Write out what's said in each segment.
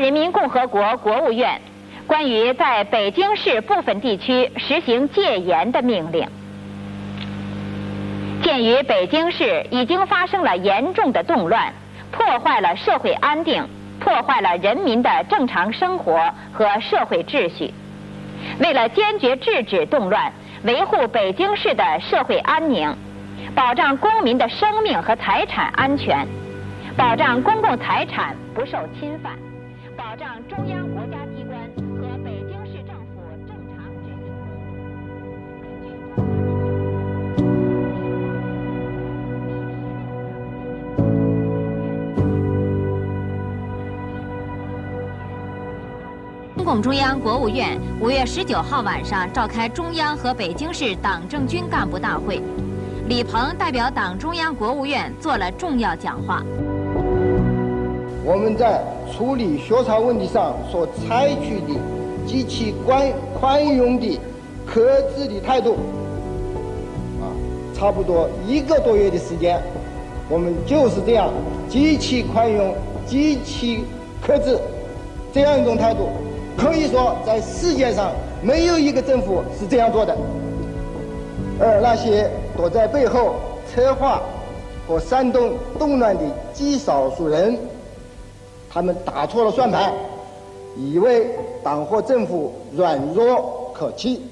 人民共和国国务院关于在北京市部分地区实行戒严的命令。鉴于北京市已经发生了严重的动乱，破坏了社会安定，破坏了人民的正常生活和社会秩序，为了坚决制止动乱，维护北京市的社会安宁，保障公民的生命和财产安全，保障公共财产不受侵犯。中央国家机关和北京市政府正常执行。中共中央国务院五月十九号晚上召开中央和北京市党政军干部大会，李鹏代表党中央国务院做了重要讲话。我们在处理学潮问题上所采取的极其宽宽容的、克制的态度，啊，差不多一个多月的时间，我们就是这样极其宽容、极其克制这样一种态度，可以说在世界上没有一个政府是这样做的。而那些躲在背后策划和煽动动乱的极少数人。他们打错了算盘，以为党和政府软弱可欺，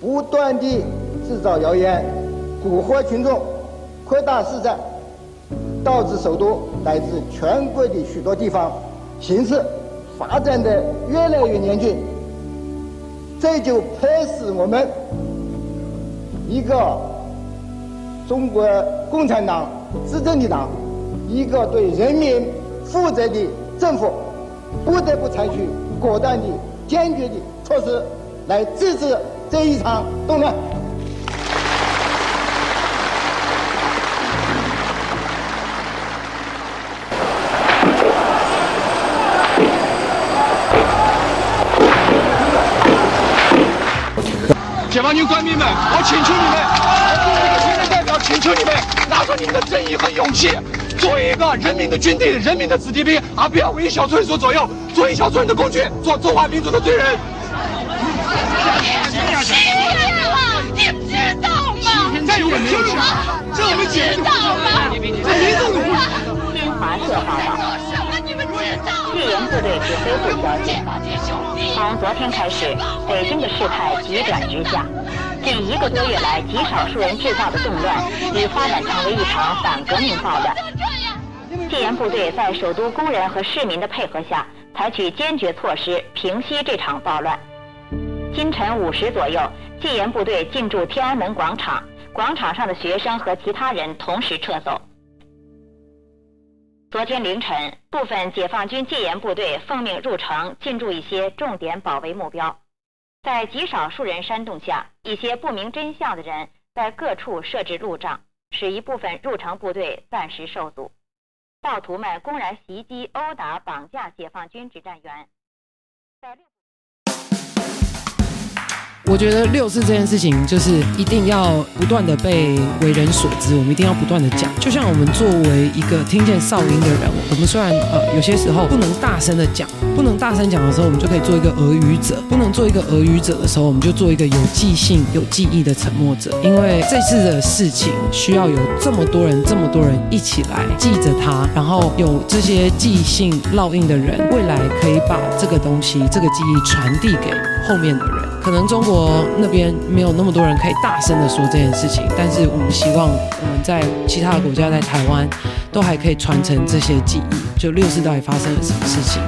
不断地制造谣言，蛊惑群众，扩大事态，导致首都乃至全国的许多地方形势发展得越来越严峻。这就迫使我们一个中国共产党执政的党，一个对人民。负责的政府不得不采取果断的、坚决的措施来制止这一场动乱。解放军官兵们，我请求你们，我作为一个新人代表，请求你们拿出你们的正义和勇气。作为一个人民的军队、人民的子弟兵，而不要为小村所左右，做一小村人的工具，做中华民族的罪人。欺骗了，你知道吗？再有本事，这我们知道吗？这民众的新华社报道，戒严部队指挥部消息，从昨天开始，北京的事态急转直下。近一个多月来，极少数人制造的动乱，已发展成为一场反革命暴乱。戒严部队在首都工人和市民的配合下，采取坚决措施平息这场暴乱。清晨五时左右，戒严部队进驻天安门广场，广场上的学生和其他人同时撤走。昨天凌晨，部分解放军戒严部队奉命入城，进驻一些重点保卫目标。在极少数人煽动下，一些不明真相的人在各处设置路障，使一部分入城部队暂时受阻。暴徒们公然袭击、殴打、绑架解放军指战员。我觉得六四这件事情就是一定要不断的被为人所知，我们一定要不断的讲。就像我们作为一个听见哨音的人，我们虽然呃有些时候不能大声的讲，不能大声讲的时候，我们就可以做一个耳语者；不能做一个耳语者的时候，我们就做一个有记性、有记忆的沉默者。因为这次的事情需要有这么多人、这么多人一起来记着它，然后有这些记性烙印的人，未来可以把这个东西、这个记忆传递给后面的人。可能中国那边没有那么多人可以大声的说这件事情，但是我们希望我们在其他的国家，在台湾都还可以传承这些记忆。就六四到底发生了什么事情？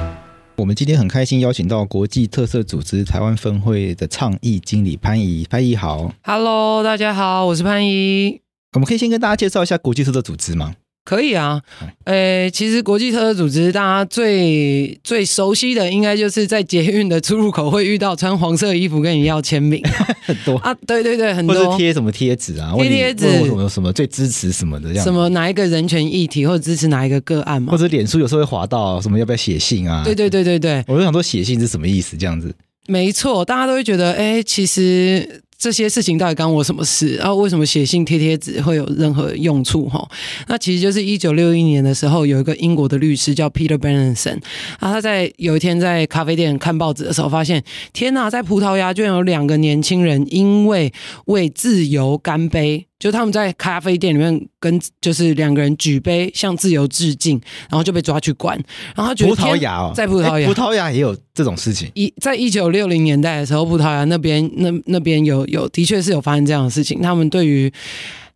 我们今天很开心邀请到国际特色组织台湾分会的倡议经理潘怡，潘怡好，Hello，大家好，我是潘怡。我们可以先跟大家介绍一下国际特色组织吗？可以啊，诶，其实国际特色组织大家最最熟悉的，应该就是在捷运的出入口会遇到穿黄色衣服跟你要签名。很多。啊，对对对，很多，或是贴什么贴纸啊，贴贴纸，什么什么最支持什么的这样，什么哪一个人权议题或者支持哪一个个案嘛，或者脸书有时候会滑到什么要不要写信啊？对对对对对，我就想说写信是什么意思这样子？没错，大家都会觉得，哎，其实。这些事情到底关我什么事？然后为什么写信贴贴纸会有任何用处？哈，那其实就是一九六一年的时候，有一个英国的律师叫 Peter Benenson，啊，他在有一天在咖啡店看报纸的时候，发现天呐，在葡萄牙居然有两个年轻人因为为自由干杯。就他们在咖啡店里面跟就是两个人举杯向自由致敬，然后就被抓去关。然后他觉得葡萄牙哦，在葡萄牙，葡萄牙也有这种事情。一在一九六零年代的时候，葡萄牙那边那那边有有的确是有发生这样的事情。他们对于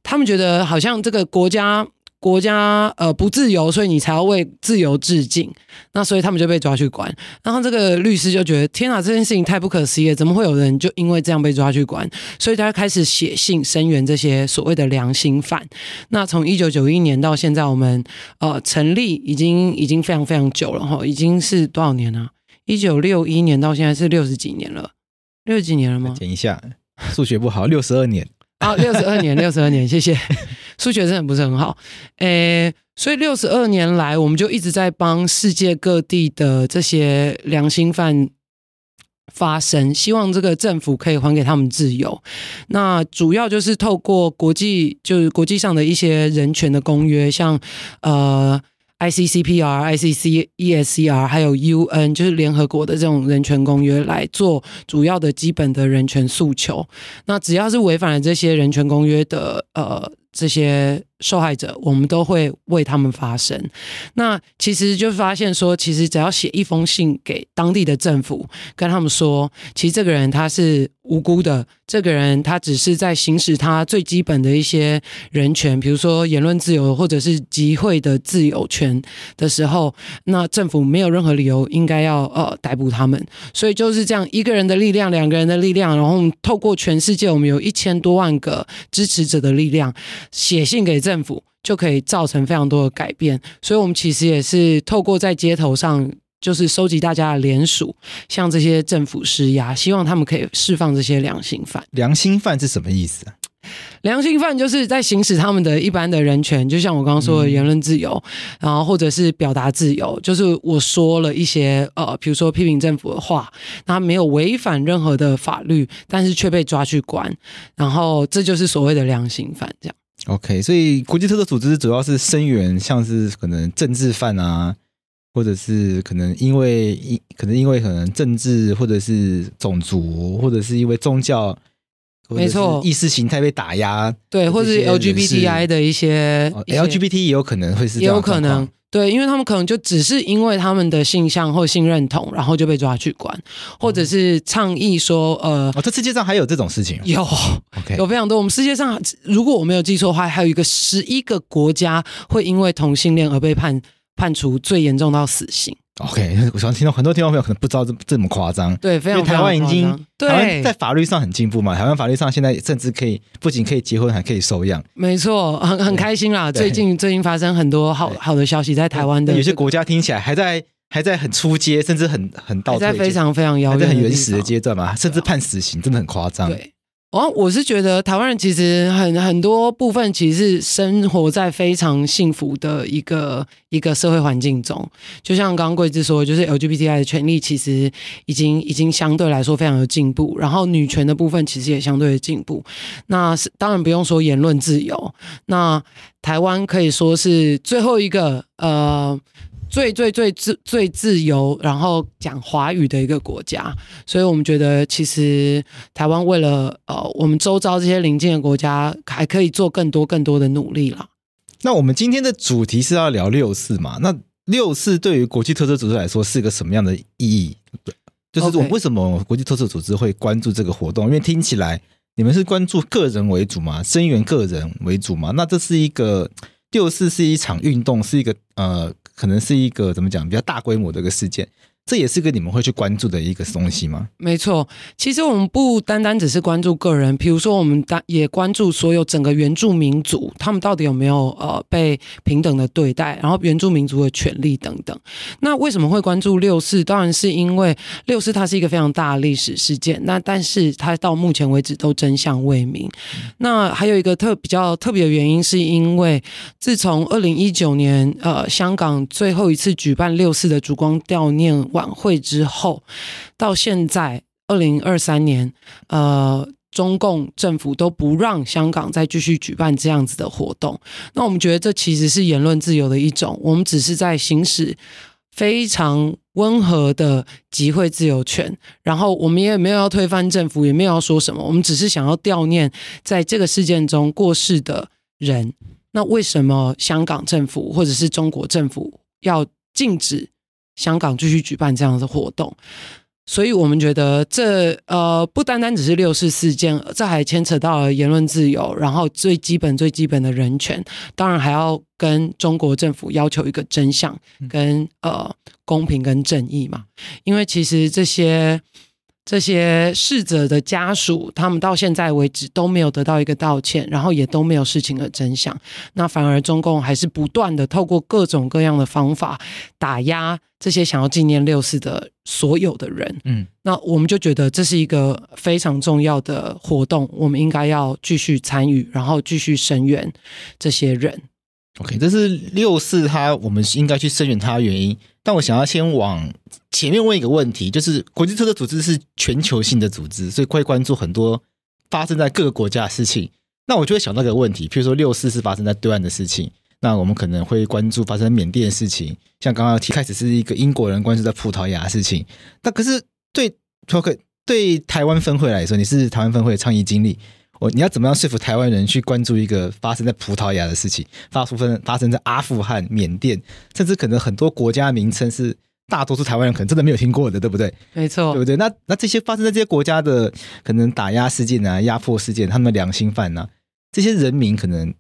他们觉得好像这个国家。国家呃不自由，所以你才要为自由致敬。那所以他们就被抓去关。然后这个律师就觉得天哪，这件事情太不可思议了，怎么会有人就因为这样被抓去关？所以他开始写信声援这些所谓的良心犯。那从一九九一年到现在，我们呃成立已经已经非常非常久了哈，已经是多少年了？一九六一年到现在是六十几年了，六十几年了吗？等一下，数学不好，六十二年。啊，六十二年，六十二年，谢谢。数学真的不是很好，诶，所以六十二年来，我们就一直在帮世界各地的这些良心犯发声，希望这个政府可以还给他们自由。那主要就是透过国际，就是国际上的一些人权的公约，像呃。ICCPR、ICC-ESCR 还有 UN，就是联合国的这种人权公约来做主要的基本的人权诉求。那只要是违反了这些人权公约的，呃，这些。受害者，我们都会为他们发声。那其实就发现说，其实只要写一封信给当地的政府，跟他们说，其实这个人他是无辜的，这个人他只是在行使他最基本的一些人权，比如说言论自由或者是集会的自由权的时候，那政府没有任何理由应该要呃逮捕他们。所以就是这样，一个人的力量，两个人的力量，然后透过全世界，我们有一千多万个支持者的力量，写信给政府。政府就可以造成非常多的改变，所以我们其实也是透过在街头上，就是收集大家的联署，向这些政府施压，希望他们可以释放这些良心犯。良心犯是什么意思啊？良心犯就是在行使他们的一般的人权，就像我刚刚说的言论自由，嗯、然后或者是表达自由，就是我说了一些呃，比如说批评政府的话，他没有违反任何的法律，但是却被抓去关，然后这就是所谓的良心犯，这样。OK，所以国际特色组织主要是声援，像是可能政治犯啊，或者是可能因为因可能因为可能政治或者是种族，或者是因为宗教，没错，意识形态被打压，对，或者是 LGBTI 的一些，哦，LGBT 也有可能会是，也有可能。对，因为他们可能就只是因为他们的性向或性认同，然后就被抓去关，或者是倡议说，呃，哦，这世界上还有这种事情？有，OK，有非常多。我们世界上，如果我没有记错的话，还有一个十一个国家会因为同性恋而被判判处最严重到死刑。OK，我想听到很多听众朋友可能不知道这这么夸张，对，非常因为台湾已经对台湾在法律上很进步嘛，台湾法律上现在甚至可以不仅可以结婚，还可以收养，没错，很很开心啦。最近最近发生很多好好的消息，在台湾的、这个、有些国家听起来还在还在很初阶，甚至很很倒退，在非常非常遥远，在很原始的阶段嘛，甚至判死刑，真的很夸张。对。哦，我是觉得台湾人其实很很多部分其实是生活在非常幸福的一个一个社会环境中，就像刚刚桂枝说，就是 LGBTI 的权利其实已经已经相对来说非常有进步，然后女权的部分其实也相对的进步。那是当然不用说言论自由，那台湾可以说是最后一个呃。最最最自最自由，然后讲华语的一个国家，所以我们觉得其实台湾为了呃我们周遭这些邻近的国家，还可以做更多更多的努力啦。那我们今天的主题是要聊六四嘛？那六四对于国际特色组织来说是一个什么样的意义？就是我为什么国际特色组织会关注这个活动？因为听起来你们是关注个人为主嘛，声援个人为主嘛。那这是一个六四是一场运动，是一个呃，可能是一个怎么讲比较大规模的一个事件。这也是个你们会去关注的一个东西吗？没错，其实我们不单单只是关注个人，比如说我们单也关注所有整个原住民族，他们到底有没有呃被平等的对待，然后原住民族的权利等等。那为什么会关注六四？当然是因为六四它是一个非常大的历史事件，那但是它到目前为止都真相未明。那还有一个特比较特别的原因，是因为自从二零一九年呃香港最后一次举办六四的烛光悼念晚会之后，到现在二零二三年，呃，中共政府都不让香港再继续举办这样子的活动。那我们觉得这其实是言论自由的一种，我们只是在行使非常温和的集会自由权。然后我们也没有要推翻政府，也没有要说什么，我们只是想要悼念在这个事件中过世的人。那为什么香港政府或者是中国政府要禁止？香港继续举办这样的活动，所以我们觉得这呃不单单只是六四事件，这还牵扯到了言论自由，然后最基本最基本的人权，当然还要跟中国政府要求一个真相跟呃公平跟正义嘛，因为其实这些。这些逝者的家属，他们到现在为止都没有得到一个道歉，然后也都没有事情的真相。那反而中共还是不断的透过各种各样的方法打压这些想要纪念六四的所有的人。嗯，那我们就觉得这是一个非常重要的活动，我们应该要继续参与，然后继续声援这些人。OK，这是六四他我们应该去声援他的原因。但我想要先往前面问一个问题，就是国际特赦组织是全球性的组织，所以会关注很多发生在各个国家的事情。那我就会想到一个问题，譬如说六四是发生在对岸的事情，那我们可能会关注发生缅甸的事情，像刚刚提开始是一个英国人关注在葡萄牙的事情。那可是对 OK 对台湾分会来说，你是台湾分会的倡议经理。我你要怎么样说服台湾人去关注一个发生在葡萄牙的事情，发生发生在阿富汗、缅甸，甚至可能很多国家名称是大多数台湾人可能真的没有听过的，对不对？没错，对不对？那那这些发生在这些国家的可能打压事件啊、压迫事件，他们的良心犯啊，这些人民可能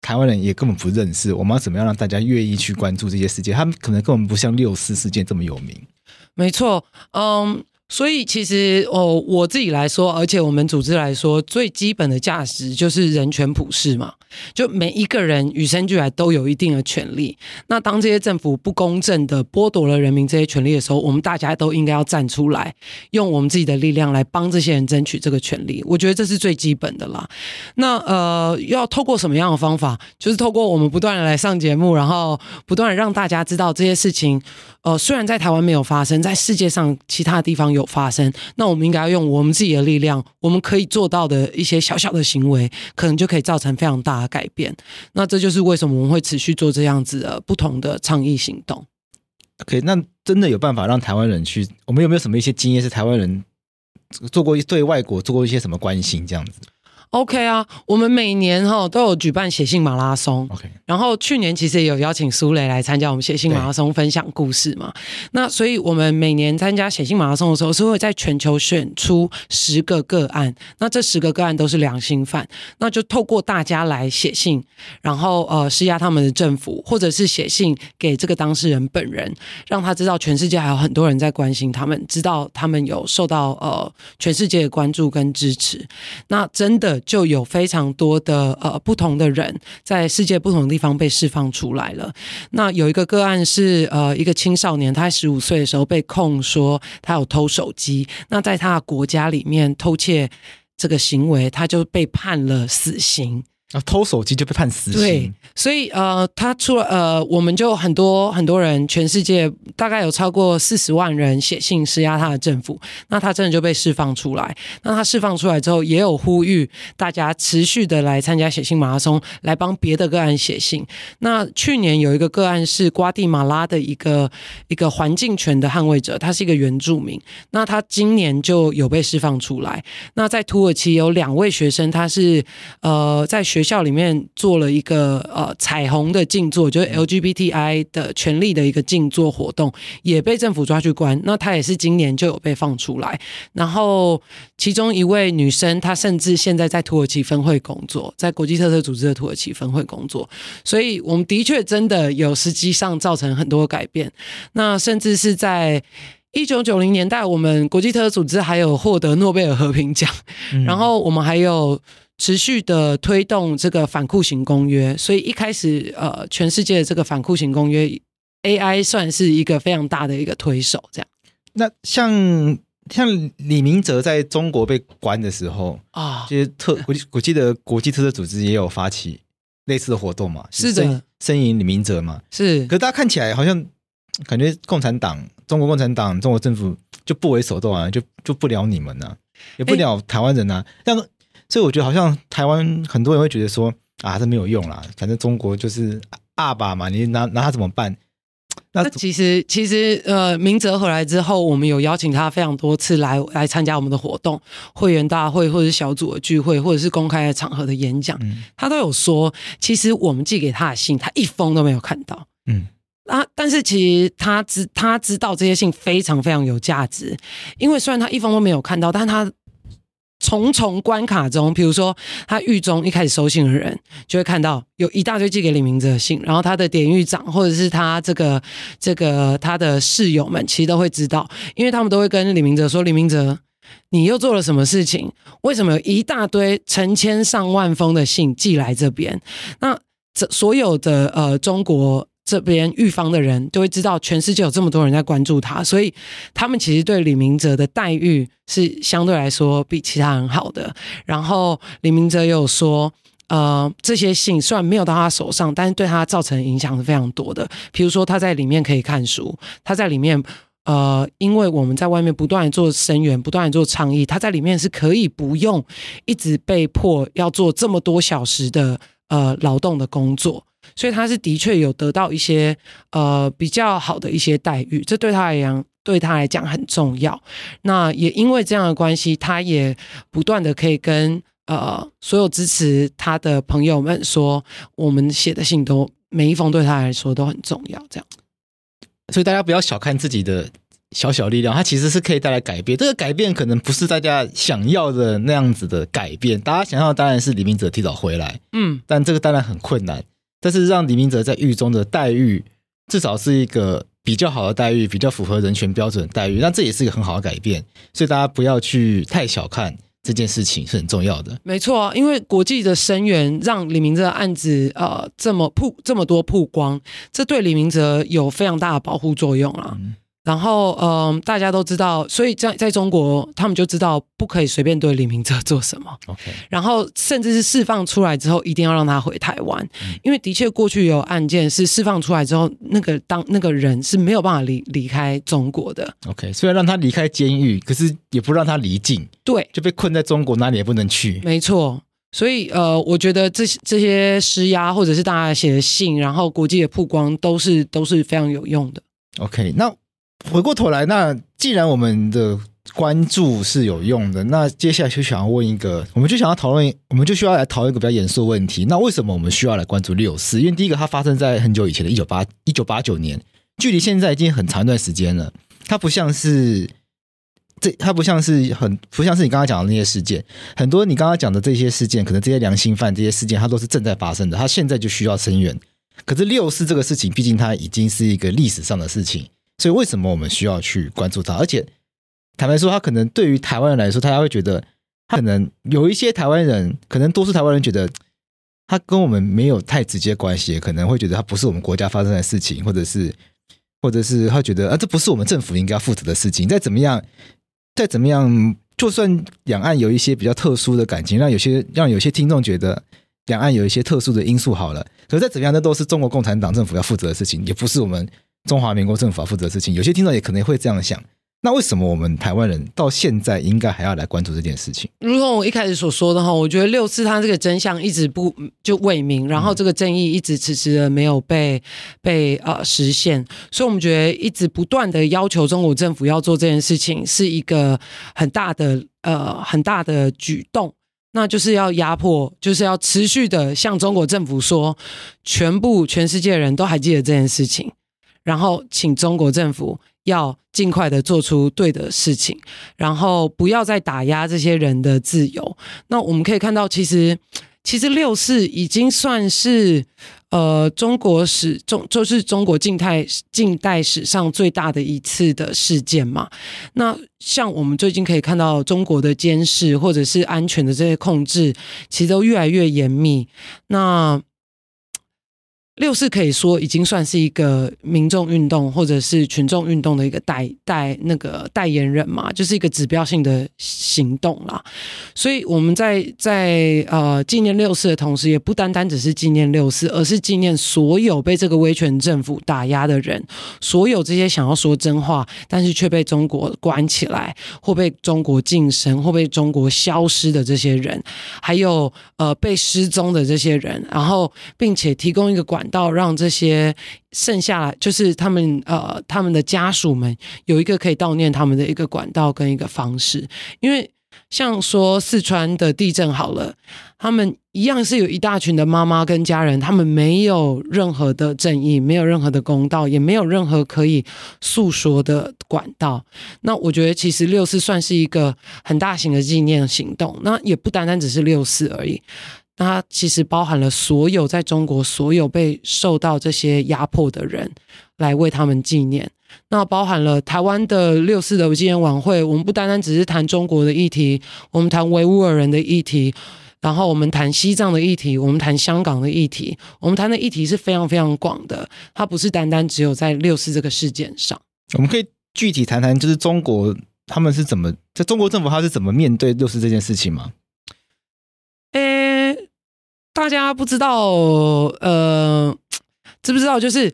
台湾人也根本不认识。我们要怎么样让大家愿意去关注这些事件？他们可能根本不像六四事件这么有名。没错，嗯。所以其实哦，我自己来说，而且我们组织来说，最基本的价值就是人权普世嘛。就每一个人与生俱来都有一定的权利。那当这些政府不公正的剥夺了人民这些权利的时候，我们大家都应该要站出来，用我们自己的力量来帮这些人争取这个权利。我觉得这是最基本的啦。那呃，要透过什么样的方法？就是透过我们不断的来上节目，然后不断的让大家知道这些事情。呃，虽然在台湾没有发生，在世界上其他地方有发生，那我们应该要用我们自己的力量，我们可以做到的一些小小的行为，可能就可以造成非常大的改变。那这就是为什么我们会持续做这样子的不同的倡议行动。OK，那真的有办法让台湾人去？我们有没有什么一些经验是台湾人做过对外国做过一些什么关心这样子？OK 啊，我们每年哈都有举办写信马拉松。OK，然后去年其实也有邀请苏雷来参加我们写信马拉松，分享故事嘛。那所以我们每年参加写信马拉松的时候，是会在全球选出十个个案。那这十个个案都是良心犯，那就透过大家来写信，然后呃施压他们的政府，或者是写信给这个当事人本人，让他知道全世界还有很多人在关心他们，知道他们有受到呃全世界的关注跟支持。那真的。就有非常多的呃不同的人在世界不同的地方被释放出来了。那有一个个案是呃一个青少年，他十五岁的时候被控说他有偷手机，那在他的国家里面偷窃这个行为，他就被判了死刑。啊，偷手机就被判死刑。对，所以呃，他出了呃，我们就很多很多人，全世界大概有超过四十万人写信施压他的政府，那他真的就被释放出来。那他释放出来之后，也有呼吁大家持续的来参加写信马拉松，来帮别的个案写信。那去年有一个个案是瓜地马拉的一个一个环境权的捍卫者，他是一个原住民。那他今年就有被释放出来。那在土耳其有两位学生，他是呃在学。学校里面做了一个呃彩虹的静坐，就是 LGBTI 的权利的一个静坐活动，也被政府抓去关。那他也是今年就有被放出来。然后其中一位女生，她甚至现在在土耳其分会工作，在国际特色组织的土耳其分会工作。所以我们的确真的有实际上造成很多改变。那甚至是在。一九九零年代，我们国际特赦组织还有获得诺贝尔和平奖，嗯、然后我们还有持续的推动这个反酷刑公约。所以一开始，呃，全世界的这个反酷刑公约，AI 算是一个非常大的一个推手。这样，那像像李明哲在中国被关的时候啊，其实特国我记得国际特色组织也有发起类似的活动嘛，是的，声援李明哲嘛，是。可是大家看起来好像感觉共产党。中国共产党、中国政府就不为所动啊，就就不鸟你们呢、啊，也不鸟台湾人啊。那、欸、所以我觉得好像台湾很多人会觉得说啊，这没有用啦，反正中国就是阿爸嘛，你拿拿他怎么办？那其实其实呃，明哲回来之后，我们有邀请他非常多次来来参加我们的活动、会员大会，或者是小组的聚会，或者是公开的场合的演讲，嗯、他都有说，其实我们寄给他的信，他一封都没有看到。嗯。啊！但是其实他知他知道这些信非常非常有价值，因为虽然他一封都没有看到，但他重重关卡中，比如说他狱中一开始收信的人，就会看到有一大堆寄给李明哲的信，然后他的典狱长或者是他这个这个他的室友们，其实都会知道，因为他们都会跟李明哲说：“李明哲，你又做了什么事情？为什么有一大堆成千上万封的信寄来这边？”那这所有的呃中国。这边狱方的人都会知道，全世界有这么多人在关注他，所以他们其实对李明哲的待遇是相对来说比其他人好的。然后李明哲有说，呃，这些信虽然没有到他手上，但是对他造成的影响是非常多的。比如说他在里面可以看书，他在里面，呃，因为我们在外面不断做声援，不断做倡议，他在里面是可以不用一直被迫要做这么多小时的呃劳动的工作。所以他是的确有得到一些呃比较好的一些待遇，这对他来讲对他来讲很重要。那也因为这样的关系，他也不断的可以跟呃所有支持他的朋友们说，我们写的信都每一封对他来说都很重要。这样，所以大家不要小看自己的小小力量，它其实是可以带来改变。这个改变可能不是大家想要的那样子的改变，大家想要的当然是李明哲提早回来，嗯，但这个当然很困难。但是让李明哲在狱中的待遇，至少是一个比较好的待遇，比较符合人权标准的待遇，那这也是一个很好的改变。所以大家不要去太小看这件事情，是很重要的。没错，啊因为国际的声援让李明哲的案子呃这么曝这么多曝光，这对李明哲有非常大的保护作用啊。嗯然后，嗯、呃，大家都知道，所以在在中国，他们就知道不可以随便对李明哲做什么。OK，然后甚至是释放出来之后，一定要让他回台湾，嗯、因为的确过去有案件是释放出来之后，那个当那个人是没有办法离离开中国的。OK，虽然让他离开监狱，可是也不让他离境，对，就被困在中国，哪里也不能去。没错，所以呃，我觉得这这些施压或者是大家写的信，然后国际的曝光，都是都是非常有用的。OK，那。回过头来，那既然我们的关注是有用的，那接下来就想要问一个，我们就想要讨论，我们就需要来讨论一个比较严肃的问题。那为什么我们需要来关注六四？因为第一个，它发生在很久以前的一九八一九八九年，距离现在已经很长一段时间了。它不像是这，它不像是很不像是你刚刚讲的那些事件。很多你刚刚讲的这些事件，可能这些良心犯这些事件，它都是正在发生的。它现在就需要声援。可是六四这个事情，毕竟它已经是一个历史上的事情。所以为什么我们需要去关注他？而且坦白说，他可能对于台湾人来说，他会觉得，他可能有一些台湾人，可能多数台湾人觉得他跟我们没有太直接关系，可能会觉得他不是我们国家发生的事情，或者是，或者是他觉得啊，这不是我们政府应该负责的事情。再怎么样，再怎么样，就算两岸有一些比较特殊的感情，让有些让有些听众觉得两岸有一些特殊的因素好了，可是再怎么样，那都是中国共产党政府要负责的事情，也不是我们。中华民国政府要负责的事情，有些听众也可能会这样想。那为什么我们台湾人到现在应该还要来关注这件事情？如同我一开始所说的哈，我觉得六四它这个真相一直不就未明，然后这个正义一直迟迟的没有被被呃实现，所以我们觉得一直不断的要求中国政府要做这件事情，是一个很大的呃很大的举动。那就是要压迫，就是要持续的向中国政府说，全部全世界人都还记得这件事情，然后请中国政府要尽快的做出对的事情，然后不要再打压这些人的自由。那我们可以看到，其实其实六四已经算是。呃，中国史中就是中国近代近代史上最大的一次的事件嘛。那像我们最近可以看到，中国的监视或者是安全的这些控制，其实都越来越严密。那六四可以说已经算是一个民众运动或者是群众运动的一个代代那个代言人嘛，就是一个指标性的行动啦。所以我们在在呃纪念六四的同时，也不单单只是纪念六四，而是纪念所有被这个威权政府打压的人，所有这些想要说真话但是却被中国关起来或被中国禁声或被中国消失的这些人，还有呃被失踪的这些人，然后并且提供一个管。到让这些剩下来，就是他们呃，他们的家属们有一个可以悼念他们的一个管道跟一个方式，因为像说四川的地震好了，他们一样是有一大群的妈妈跟家人，他们没有任何的正义，没有任何的公道，也没有任何可以诉说的管道。那我觉得其实六四算是一个很大型的纪念行动，那也不单单只是六四而已。它其实包含了所有在中国所有被受到这些压迫的人，来为他们纪念。那包含了台湾的六四的纪念晚会，我们不单单只是谈中国的议题，我们谈维吾尔人的议题，然后我们谈西藏的议题，我们谈香港的议题，我们谈的议题是非常非常广的。它不是单单只有在六四这个事件上。我们可以具体谈谈，就是中国他们是怎么在中国政府他是怎么面对六四这件事情吗？大家不知道，呃，知不知道？就是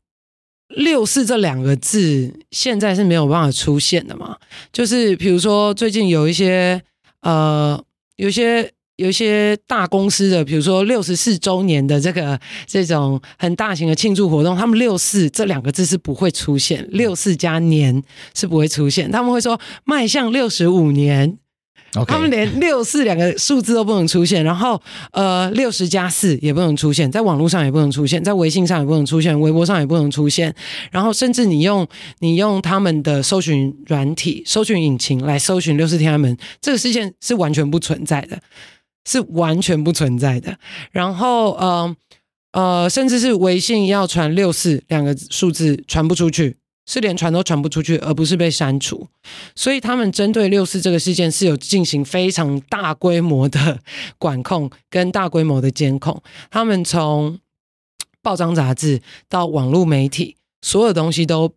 “六四”这两个字，现在是没有办法出现的嘛？就是比如说，最近有一些，呃，有些有一些大公司的，比如说六十四周年的这个这种很大型的庆祝活动，他们“六四”这两个字是不会出现，“六四”加年是不会出现，他们会说“迈向六十五年”。他们连六四两个数字都不能出现，然后呃六十加四也不能出现，在网络上也不能出现，在微信上也不能出现，微博上也不能出现，然后甚至你用你用他们的搜寻软体、搜寻引擎来搜寻六四天安门，这个事件是完全不存在的，是完全不存在的。然后呃呃，甚至是微信要传六四两个数字传不出去。是连传都传不出去，而不是被删除，所以他们针对六四这个事件是有进行非常大规模的管控跟大规模的监控。他们从报章杂志到网络媒体，所有东西都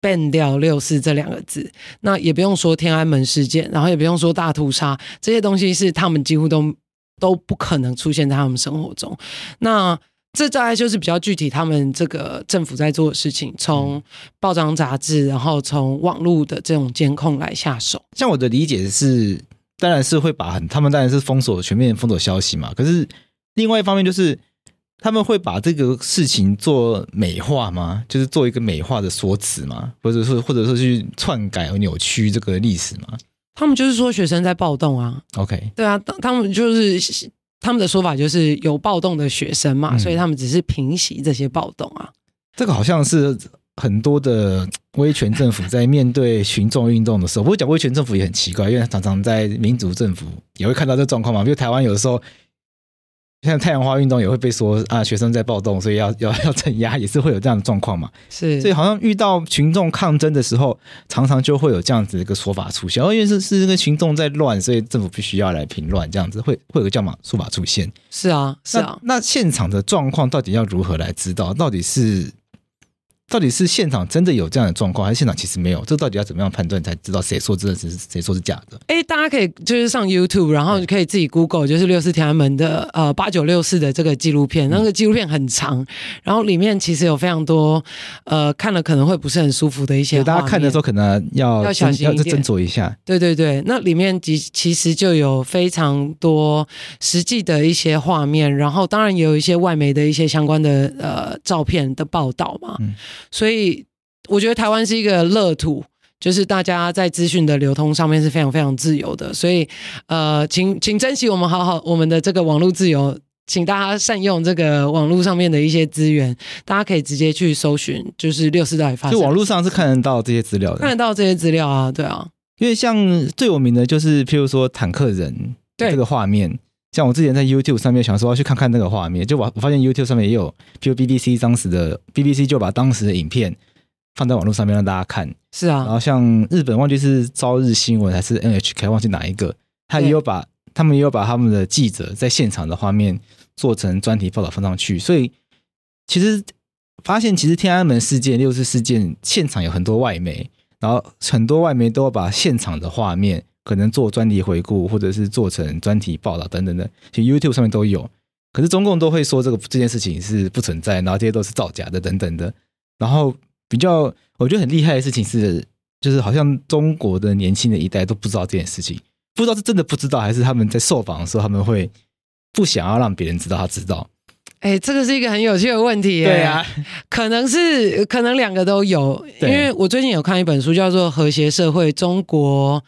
ban 掉六四这两个字。那也不用说天安门事件，然后也不用说大屠杀，这些东西是他们几乎都都不可能出现在他们生活中。那这大概就是比较具体，他们这个政府在做的事情，从报章杂志，然后从网络的这种监控来下手。像我的理解是，当然是会把很，他们当然是封锁全面封锁消息嘛。可是另外一方面就是，他们会把这个事情做美化吗？就是做一个美化的说辞吗？或者说，或者说去篡改和扭曲这个历史吗？他们就是说学生在暴动啊。OK，对啊，他们就是。他们的说法就是有暴动的学生嘛，嗯、所以他们只是平息这些暴动啊。这个好像是很多的威权政府在面对群众运动的时候，不过讲威权政府也很奇怪，因为常常在民主政府也会看到这状况嘛。比如台湾有的时候。像太阳花运动也会被说啊，学生在暴动，所以要要要镇压，也是会有这样的状况嘛。是，所以好像遇到群众抗争的时候，常常就会有这样子的一个说法出现。哦，因为是是那个群众在乱，所以政府必须要来平乱，这样子会会有个这样嘛说法出现。是啊，是啊。那，那现场的状况到底要如何来知道？到底是？到底是现场真的有这样的状况，还是现场其实没有？这到底要怎么样判断才知道谁说真的是谁说是假的？哎，大家可以就是上 YouTube，然后可以自己 Google，就是六四天安门的呃八九六四的这个纪录片。那个纪录片很长，然后里面其实有非常多呃看了可能会不是很舒服的一些。大家看的时候可能要要小心一点，斟酌一下。对对对，那里面其其实就有非常多实际的一些画面，然后当然也有一些外媒的一些相关的呃照片的报道嘛。嗯所以我觉得台湾是一个乐土，就是大家在资讯的流通上面是非常非常自由的，所以呃，请请珍惜我们好好我们的这个网络自由。请大家善用这个网络上面的一些资源，大家可以直接去搜寻，就是六四到底发生。就网络上是看得到这些资料的，看得到这些资料啊，对啊。因为像最有名的就是，譬如说坦克人这个画面，像我之前在 YouTube 上面想说要去看看那个画面，就我我发现 YouTube 上面也有，比如 BBC 当时的 BBC 就把当时的影片放在网络上面让大家看。是啊。然后像日本忘记是朝日新闻还是 NHK 忘记哪一个，他也有把他们也有把他们的记者在现场的画面。做成专题报道放上去，所以其实发现，其实天安门事件、六四事件现场有很多外媒，然后很多外媒都要把现场的画面可能做专题回顾，或者是做成专题报道等等的，其实 YouTube 上面都有。可是中共都会说这个这件事情是不存在，然后这些都是造假的等等的。然后比较我觉得很厉害的事情是，就是好像中国的年轻的一代都不知道这件事情，不知道是真的不知道，还是他们在受访的时候他们会。不想要让别人知道，他知道。哎、欸，这个是一个很有趣的问题。对啊，可能是可能两个都有。因为我最近有看一本书，叫做《和谐社会：中国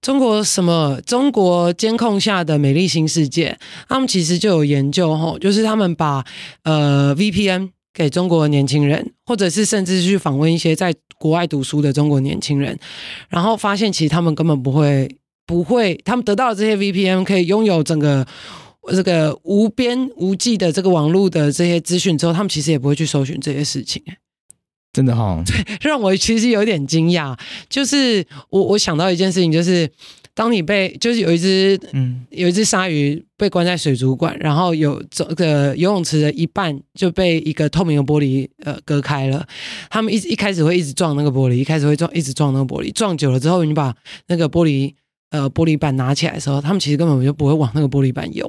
中国什么中国监控下的美丽新世界》。他们其实就有研究吼，就是他们把呃 VPN 给中国的年轻人，或者是甚至去访问一些在国外读书的中国年轻人，然后发现其实他们根本不会不会，他们得到这些 VPN 可以拥有整个。这个无边无际的这个网络的这些资讯之后，他们其实也不会去搜寻这些事情，真的哈、哦。对，让我其实有点惊讶。就是我我想到一件事情，就是当你被就是有一只嗯有一只鲨鱼被关在水族馆，然后有这个游泳池的一半就被一个透明的玻璃呃隔开了，他们一一开始会一直撞那个玻璃，一开始会撞一直撞那个玻璃，撞久了之后，你把那个玻璃。呃，玻璃板拿起来的时候，他们其实根本就不会往那个玻璃板游.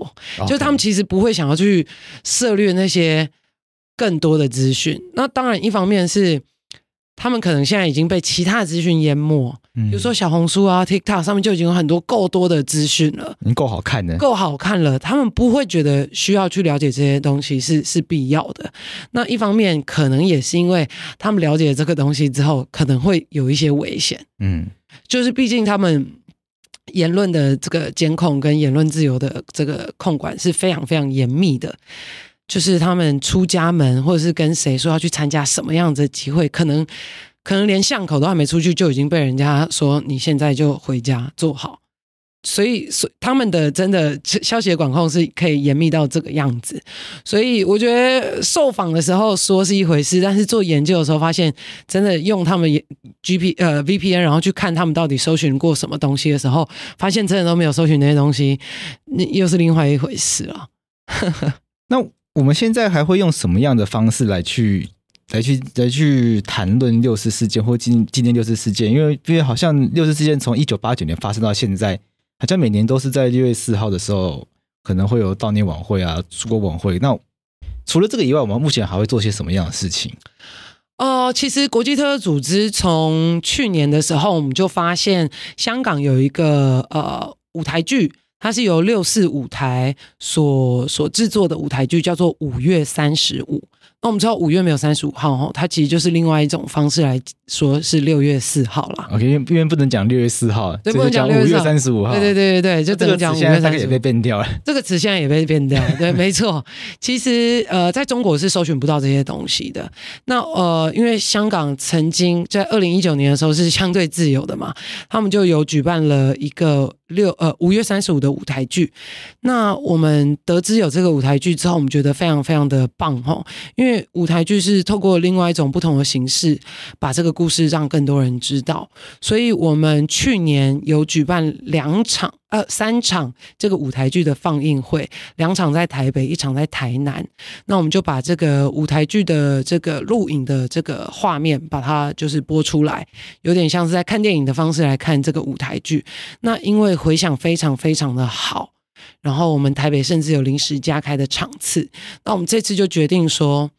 就他们其实不会想要去涉猎那些更多的资讯。那当然，一方面是他们可能现在已经被其他的资讯淹没，嗯、比如说小红书啊、TikTok 上面就已经有很多够多的资讯了，已经够好看的，够好看了。他们不会觉得需要去了解这些东西是是必要的。那一方面可能也是因为他们了解这个东西之后，可能会有一些危险。嗯，就是毕竟他们。言论的这个监控跟言论自由的这个控管是非常非常严密的，就是他们出家门或者是跟谁说要去参加什么样子的集会，可能可能连巷口都还没出去，就已经被人家说你现在就回家坐好。所以，所他们的真的消息管控是可以严密到这个样子。所以，我觉得受访的时候说是一回事，但是做研究的时候发现，真的用他们 G P 呃 V P N，然后去看他们到底搜寻过什么东西的时候，发现真的都没有搜寻那些东西，那又是另外一回事了。那我们现在还会用什么样的方式来去来去来去谈论六四事件或纪纪念六四事件？因为因为好像六四事件从一九八九年发生到现在。好像每年都是在六月四号的时候，可能会有悼念晚会啊、烛光晚会。那除了这个以外，我们目前还会做些什么样的事情？呃，其实国际特赦组织从去年的时候，我们就发现香港有一个呃舞台剧，它是由六四舞台所所制作的舞台剧，叫做《五月三十五》。那我们知道五月没有三十五号哦，它其实就是另外一种方式来说是六月四号啦。OK，因为因为不能讲六月四号，对，不能讲五月三十五号。对对对对对，就只能讲五月三十五。这也被变掉了。这个词现在也被变掉了。对，没错。其实呃，在中国是搜寻不到这些东西的。那呃，因为香港曾经在二零一九年的时候是相对自由的嘛，他们就有举办了一个。六呃五月三十五的舞台剧，那我们得知有这个舞台剧之后，我们觉得非常非常的棒哦，因为为舞台剧是透过另外一种不同的形式，把这个故事让更多人知道，所以我们去年有举办两场。呃，三场这个舞台剧的放映会，两场在台北，一场在台南。那我们就把这个舞台剧的这个录影的这个画面，把它就是播出来，有点像是在看电影的方式来看这个舞台剧。那因为回响非常非常的好，然后我们台北甚至有临时加开的场次。那我们这次就决定说，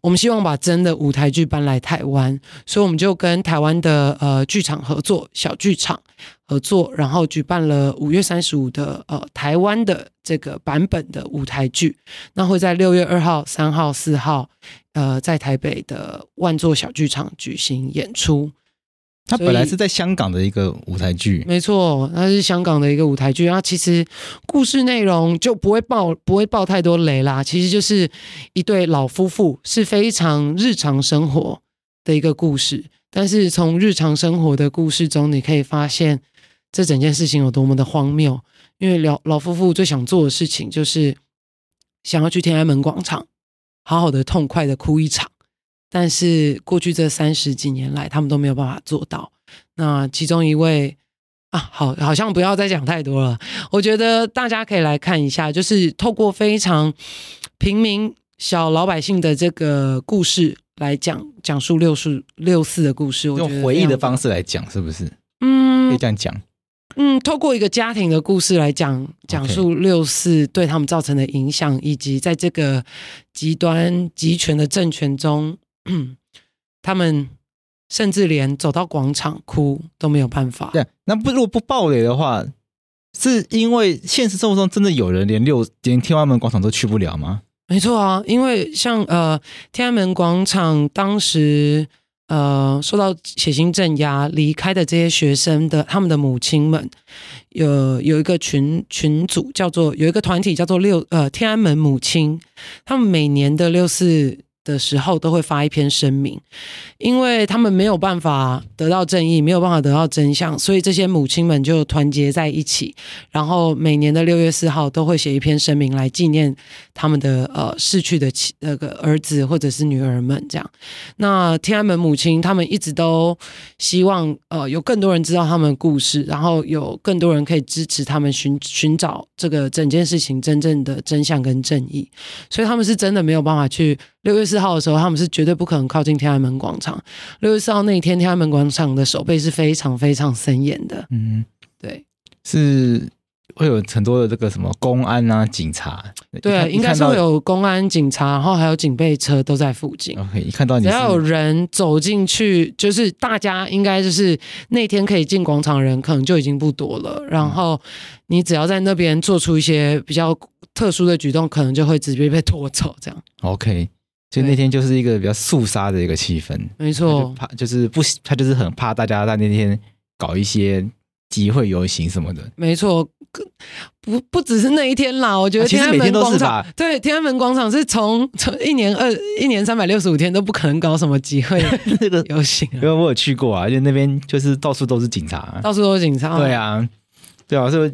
我们希望把真的舞台剧搬来台湾，所以我们就跟台湾的呃剧场合作，小剧场。合作，然后举办了五月三十五的呃台湾的这个版本的舞台剧，那会在六月二号、三号、四号，呃，在台北的万座小剧场举行演出。它本来是在香港的一个舞台剧，没错，它是香港的一个舞台剧。它其实故事内容就不会爆，不会爆太多雷啦。其实就是一对老夫妇，是非常日常生活的一个故事。但是从日常生活的故事中，你可以发现这整件事情有多么的荒谬。因为老老夫妇最想做的事情就是想要去天安门广场，好好的痛快的哭一场。但是过去这三十几年来，他们都没有办法做到。那其中一位啊，好，好像不要再讲太多了。我觉得大家可以来看一下，就是透过非常平民小老百姓的这个故事来讲讲述六四六四的故事。我用回忆的方式来讲，是不是？嗯，可以这样讲。嗯，透过一个家庭的故事来讲讲述六四对他们造成的影响，以及在这个极端集权的政权中。嗯，他们甚至连走到广场哭都没有办法。对，那不如果不暴雷的话，是因为现实生活中真的有人连六连天安门广场都去不了吗？没错啊，因为像呃天安门广场当时呃受到血腥镇压离开的这些学生的他们的母亲们，有有一个群群组叫做有一个团体叫做六呃天安门母亲，他们每年的六四。的时候都会发一篇声明，因为他们没有办法得到正义，没有办法得到真相，所以这些母亲们就团结在一起，然后每年的六月四号都会写一篇声明来纪念他们的呃逝去的那个儿子或者是女儿们。这样，那天安门母亲他们一直都希望呃有更多人知道他们的故事，然后有更多人可以支持他们寻寻找这个整件事情真正的真相跟正义，所以他们是真的没有办法去。六月四号的时候，他们是绝对不可能靠近天安门广场。六月四号那一天，天安门广场的守备是非常非常森严的。嗯，对，是会有很多的这个什么公安啊、警察。对，应该是会有公安、警察，然后还有警备车都在附近。OK，一看到你，只要有人走进去，就是大家应该就是那天可以进广场的人，可能就已经不多了。然后你只要在那边做出一些比较特殊的举动，可能就会直接被拖走。这样。OK。所以那天就是一个比较肃杀的一个气氛，没错，怕就是不，他就是很怕大家在那天搞一些集会游行什么的，没错，不不只是那一天啦，我觉得天安门广场，其实每天都是吧，对，天安门广场是从从一年二一年三百六十五天都不可能搞什么集会 那个游行，因为我有去过啊，而且那边就是到处都是警察，到处都是警察，对啊，对啊，所以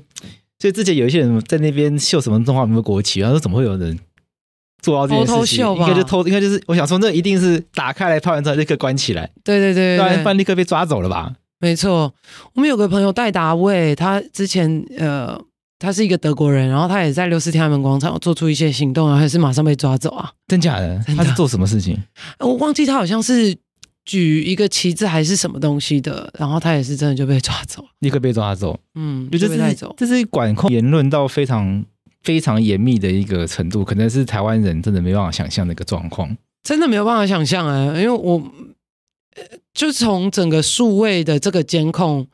所以之前有一些人在那边秀什么中华民国国旗，然后说怎么会有人？做到这件事情，应该就偷，应该就是我想说，那一定是打开来拍完之后立刻关起来，对对对，对，不然立刻被抓走了吧？没错，我们有个朋友戴达卫，他之前呃，他是一个德国人，然后他也在六四天安门广场做出一些行动，然后也是马上被抓走啊？真假的？他是做什么事情？我忘记他好像是举一个旗子还是什么东西的，然后他也是真的就被抓走，立刻被抓走，嗯，就被带走，这是管控言论到非常。非常严密的一个程度，可能是台湾人真的没办法想象的一个状况，真的没有办法想象啊！因为我，就从整个数位的这个监控，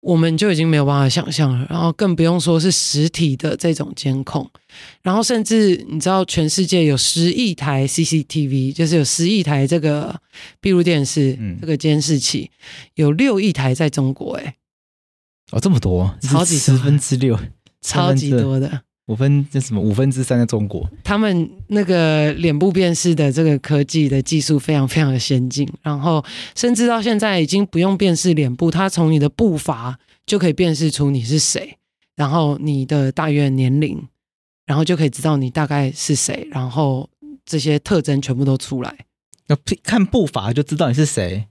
我们就已经没有办法想象了，然后更不用说是实体的这种监控，然后甚至你知道，全世界有十亿台 CCTV，就是有十亿台这个闭路电视，嗯、这个监视器，有六亿台在中国，哎，哦，这么多，超级十分之六，超级多的。五分这什么五分之三的中国，他们那个脸部辨识的这个科技的技术非常非常的先进，然后甚至到现在已经不用辨识脸部，它从你的步伐就可以辨识出你是谁，然后你的大约年龄，然后就可以知道你大概是谁，然后这些特征全部都出来，要看步伐就知道你是谁。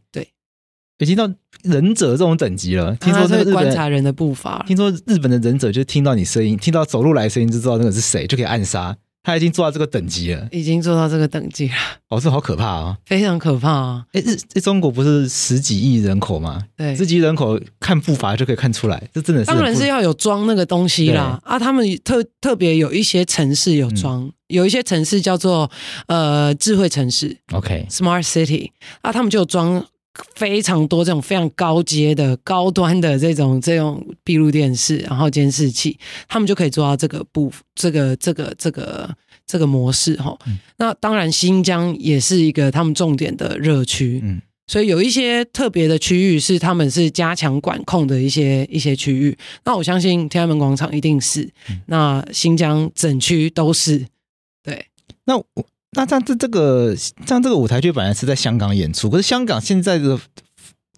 已经到忍者这种等级了。听说那个观察人的步伐，听说日本的忍者就听到你声音，听到走路来声音就知道那个是谁，就可以暗杀。他已经做到这个等级了，已经做到这个等级了。哦，这好可怕啊、哦！非常可怕啊！哎，日这中国不是十几亿人口吗？对，十几亿人口看步伐就可以看出来，这真的是当然是要有装那个东西啦。啊，他们特特别有一些城市有装、嗯，有一些城市叫做呃智慧城市，OK，Smart City 啊，他们就有装。非常多这种非常高阶的高端的这种这种闭路电视，然后监视器，他们就可以做到这个部这个这个这个这个模式哈、嗯。那当然，新疆也是一个他们重点的热区，嗯，所以有一些特别的区域是他们是加强管控的一些一些区域。那我相信天安门广场一定是，嗯、那新疆整区都是。对，那我那这样这这个像这个舞台剧本来是在香港演出，可是香港现在的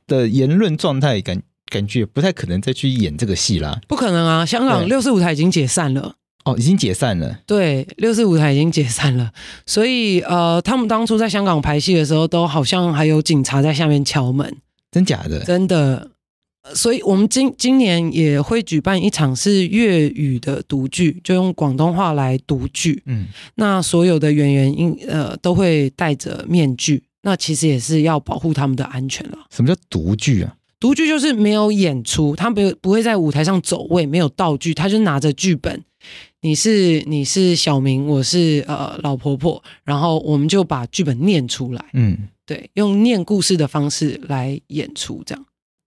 的言论状态感感觉不太可能再去演这个戏啦。不可能啊，香港六四舞台已经解散了。哦，已经解散了。对，六四舞台已经解散了，所以呃，他们当初在香港排戏的时候，都好像还有警察在下面敲门。真假的？真的。所以我们今今年也会举办一场是粤语的读剧，就用广东话来读剧。嗯，那所有的演员应呃都会戴着面具，那其实也是要保护他们的安全了。什么叫读剧啊？读剧就是没有演出，他不不会在舞台上走位，没有道具，他就拿着剧本。你是你是小明，我是呃老婆婆，然后我们就把剧本念出来，嗯，对，用念故事的方式来演出，这样。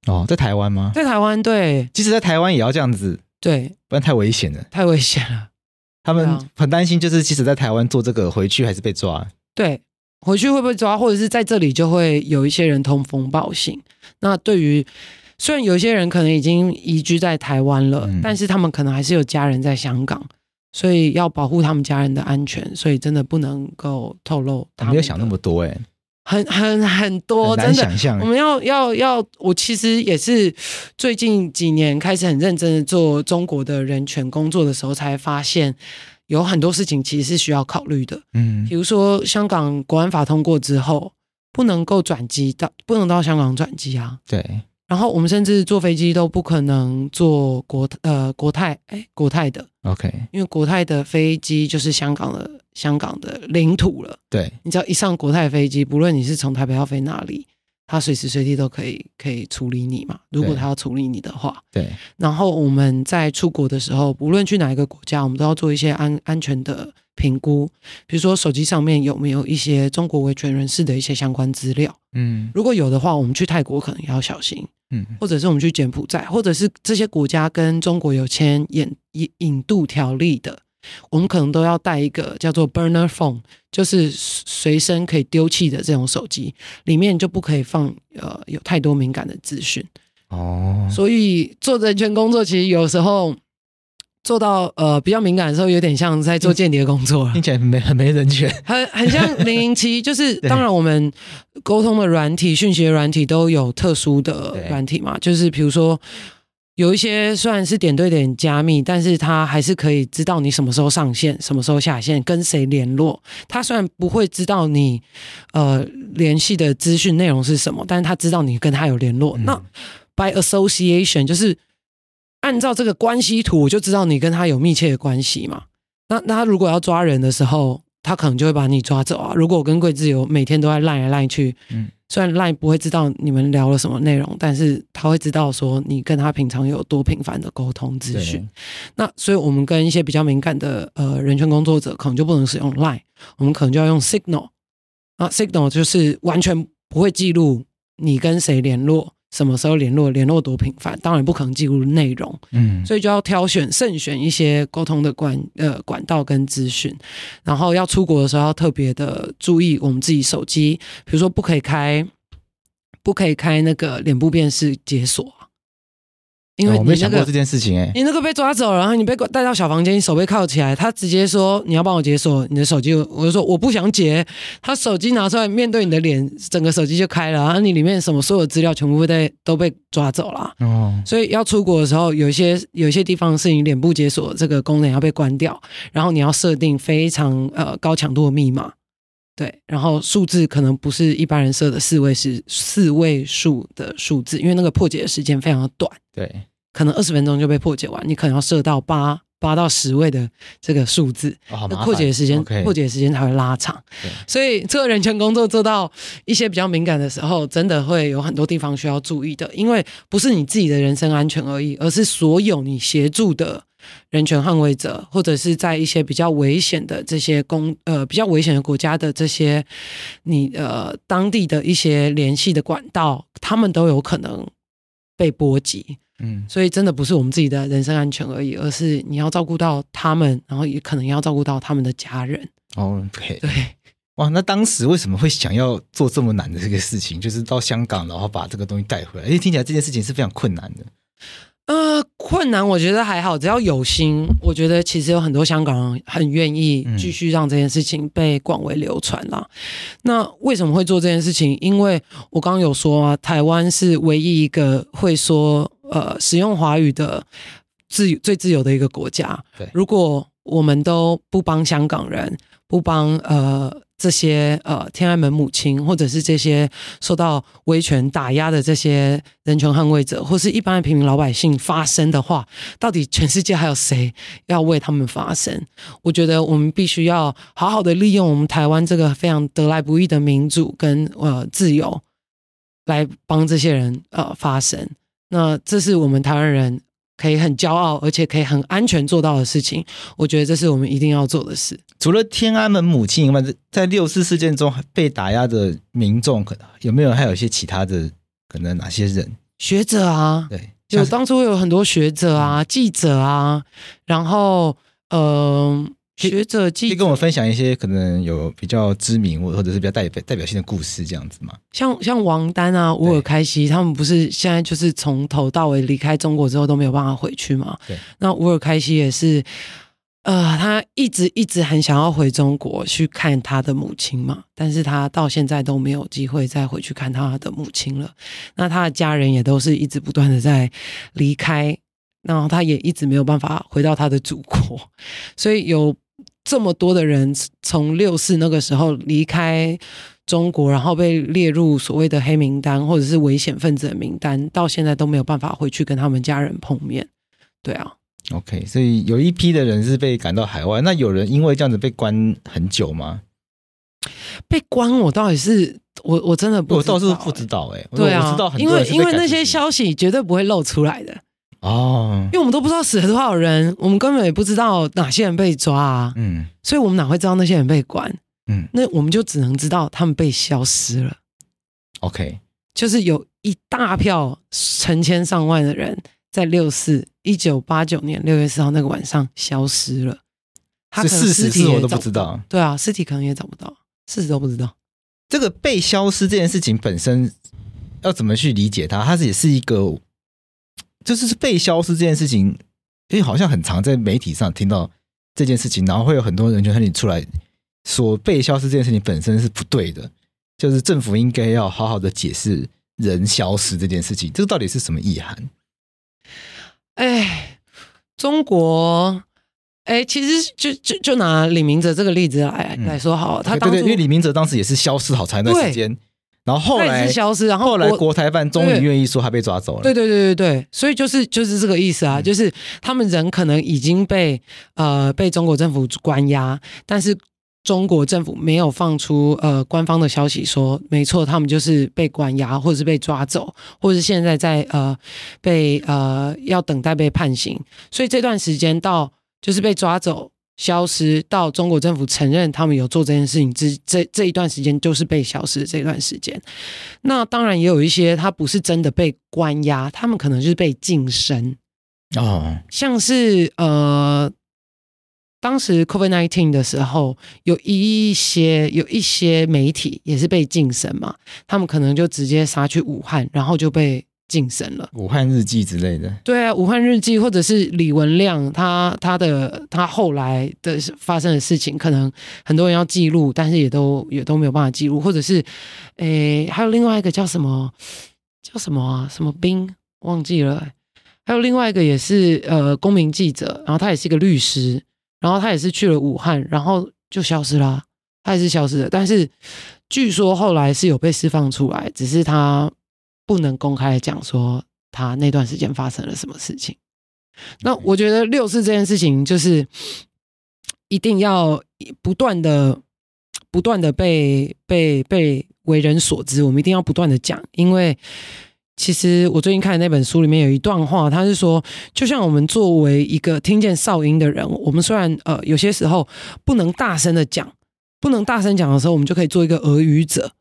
哦，在台湾吗？在台湾，对，即使在台湾也要这样子，对，不然太危险了，太危险了。他们很担心，就是即使在台湾做这个，回去还是被抓。对，回去会不会抓，或者是在这里就会有一些人通风报信。那对于虽然有一些人可能已经移居在台湾了，嗯，但是他们可能还是有家人在香港。所以要保护他们家人的安全，所以真的不能够透露他们。没有想那么多哎、欸，很很很多，很难想象。我们要要要，我其实也是最近几年开始很认真的做中国的人权工作的时候，才发现有很多事情其实是需要考虑的。嗯，比如说香港国安法通过之后，不能够转机到，不能到香港转机啊。对。然后我们甚至坐飞机都不可能坐国呃国泰哎国泰的，OK，因为国泰的飞机就是香港的香港的领土了。对，你只要一上国泰飞机，不论你是从台北要飞哪里，他随时随地都可以可以处理你嘛。如果他要处理你的话，对。然后我们在出国的时候，不论去哪一个国家，我们都要做一些安安全的评估，比如说手机上面有没有一些中国维权人士的一些相关资料。嗯，如果有的话，我们去泰国可能也要小心。嗯，或者是我们去柬埔寨，或者是这些国家跟中国有签引引引渡条例的，我们可能都要带一个叫做 burner phone，就是随身可以丢弃的这种手机，里面就不可以放呃有太多敏感的资讯。哦，所以做人权工作其实有时候。做到呃比较敏感的时候，有点像在做间谍工作，听起来没很没人权，很很像零零七。就是 当然我们沟通的软体、讯息的软体都有特殊的软体嘛，就是比如说有一些虽然是点对点加密，但是它还是可以知道你什么时候上线、什么时候下线、跟谁联络。它虽然不会知道你呃联系的资讯内容是什么，但是它知道你跟他有联络。嗯、那 by association 就是。按照这个关系图，我就知道你跟他有密切的关系嘛。那那他如果要抓人的时候，他可能就会把你抓走啊。如果我跟桂志友每天都在赖来赖去，嗯，虽然赖不会知道你们聊了什么内容，但是他会知道说你跟他平常有多频繁的沟通资讯。那所以我们跟一些比较敏感的呃人权工作者，可能就不能使用赖，我们可能就要用 Signal 啊，Signal 就是完全不会记录你跟谁联络。什么时候联络，联络多频繁，当然不可能记录内容，嗯，所以就要挑选、慎选一些沟通的管呃管道跟资讯，然后要出国的时候要特别的注意我们自己手机，比如说不可以开，不可以开那个脸部辨识解锁。因为、我没想过这件事情哎、欸，你那个被抓走了，然后你被带到小房间，你手被铐起来，他直接说你要帮我解锁你的手机，我就说我不想解，他手机拿出来面对你的脸，整个手机就开了，然后你里面什么所有资料全部被都被抓走了。哦，所以要出国的时候，有一些有一些地方是你脸部解锁这个功能要被关掉，然后你要设定非常呃高强度的密码，对，然后数字可能不是一般人设的四位是四位数的数字，因为那个破解的时间非常的短。对。可能二十分钟就被破解完，你可能要设到八八到十位的这个数字，那、哦、破解的时间、破解的时间才会拉长。所以做人权工作做到一些比较敏感的时候，真的会有很多地方需要注意的，因为不是你自己的人身安全而已，而是所有你协助的人权捍卫者，或者是在一些比较危险的这些公呃比较危险的国家的这些你呃当地的一些联系的管道，他们都有可能被波及。嗯，所以真的不是我们自己的人身安全而已，而是你要照顾到他们，然后也可能要照顾到他们的家人。哦，对，对，哇，那当时为什么会想要做这么难的这个事情？就是到香港，然后把这个东西带回来。因为听起来这件事情是非常困难的。呃，困难我觉得还好，只要有心，我觉得其实有很多香港人很愿意继续让这件事情被广为流传啦。嗯、那为什么会做这件事情？因为我刚刚有说啊，台湾是唯一一个会说呃使用华语的自由最自由的一个国家。对，如果我们都不帮香港人，不帮呃。这些呃，天安门母亲，或者是这些受到威权打压的这些人权捍卫者，或是一般的平民老百姓发声的话，到底全世界还有谁要为他们发声？我觉得我们必须要好好的利用我们台湾这个非常得来不易的民主跟呃自由，来帮这些人呃发声。那这是我们台湾人。可以很骄傲，而且可以很安全做到的事情，我觉得这是我们一定要做的事。除了天安门母亲以外，在六四事件中被打压的民众，可能有没有还有一些其他的可能哪些人？学者啊，对，就当初有很多学者啊、记者啊，然后嗯。呃学者记者，可以跟我们分享一些可能有比较知名或或者是比较代表代表性的故事，这样子吗？像像王丹啊、乌尔开西，他们不是现在就是从头到尾离开中国之后都没有办法回去吗？对。那乌尔开西也是，呃，他一直一直很想要回中国去看他的母亲嘛，但是他到现在都没有机会再回去看他的母亲了。那他的家人也都是一直不断的在离开，然后他也一直没有办法回到他的祖国，所以有。这么多的人从六四那个时候离开中国，然后被列入所谓的黑名单或者是危险分子的名单，到现在都没有办法回去跟他们家人碰面。对啊，OK，所以有一批的人是被赶到海外，那有人因为这样子被关很久吗？被关，我到底是我我真的不知道，欸，我倒是不知道哎，欸，对啊，我知道很多，因为因为那些消息绝对不会露出来的。哦，因为我们都不知道死了多少人，我们根本也不知道哪些人被抓啊，嗯，所以我们哪会知道那些人被关？嗯，那我们就只能知道他们被消失了。OK，就是有一大票成千上万的人在六四一九八九年六月四号那个晚上消失了，他可能尸体我都不知道，对啊，尸体可能也找不到，事实都不知道。这个被消失这件事情本身要怎么去理解它？它也是一个。就是被消失这件事情，因为好像很常在媒体上听到这件事情，然后会有很多人就和你出来说被消失这件事情本身是不对的，就是政府应该要好好的解释人消失这件事情，这个到底是什么意涵？哎，中国，哎，其实就就就拿李明哲这个例子来来说好了，他当初，对对，因为李明哲当时也是消失好长一段时间。然后后来消失，然后后来国台办终于愿意说他被抓走了。对对对对对，所以就是就是这个意思啊，嗯、就是他们人可能已经被呃被中国政府关押，但是中国政府没有放出呃官方的消息说，没错，他们就是被关押，或者是被抓走，或者是现在在呃被呃要等待被判刑，所以这段时间到就是被抓走。消失到中国政府承认他们有做这件事情之这这一段时间，就是被消失的这段时间。那当然也有一些他不是真的被关押，他们可能就是被噤声哦，像是呃，当时 COVID nineteen 的时候，有一些有一些媒体也是被禁声嘛，他们可能就直接杀去武汉，然后就被。晋升了，武汉日记之类的。对啊，武汉日记，或者是李文亮，他他的他后来的发生的事情，可能很多人要记录，但是也都也都没有办法记录，或者是，诶，还有另外一个叫什么叫什么啊？什么兵忘记了？还有另外一个也是呃公民记者，然后他也是一个律师，然后他也是去了武汉，然后就消失了，他也是消失的，但是据说后来是有被释放出来，只是他。不能公开讲说他那段时间发生了什么事情。那我觉得六四这件事情就是一定要不断的、不断的被被被为人所知。我们一定要不断的讲，因为其实我最近看的那本书里面有一段话，他是说，就像我们作为一个听见哨音的人，我们虽然呃有些时候不能大声的讲，不能大声讲的时候，我们就可以做一个耳语者。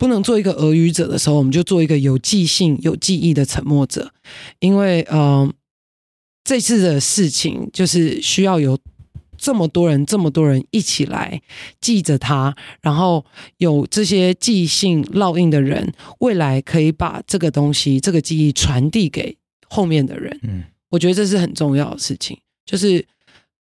不能做一个俄语者的时候，我们就做一个有记性、有记忆的沉默者。因为，嗯、呃，这次的事情就是需要有这么多人，这么多人一起来记着他，然后有这些记性烙印的人，未来可以把这个东西、这个记忆传递给后面的人。嗯，我觉得这是很重要的事情，就是。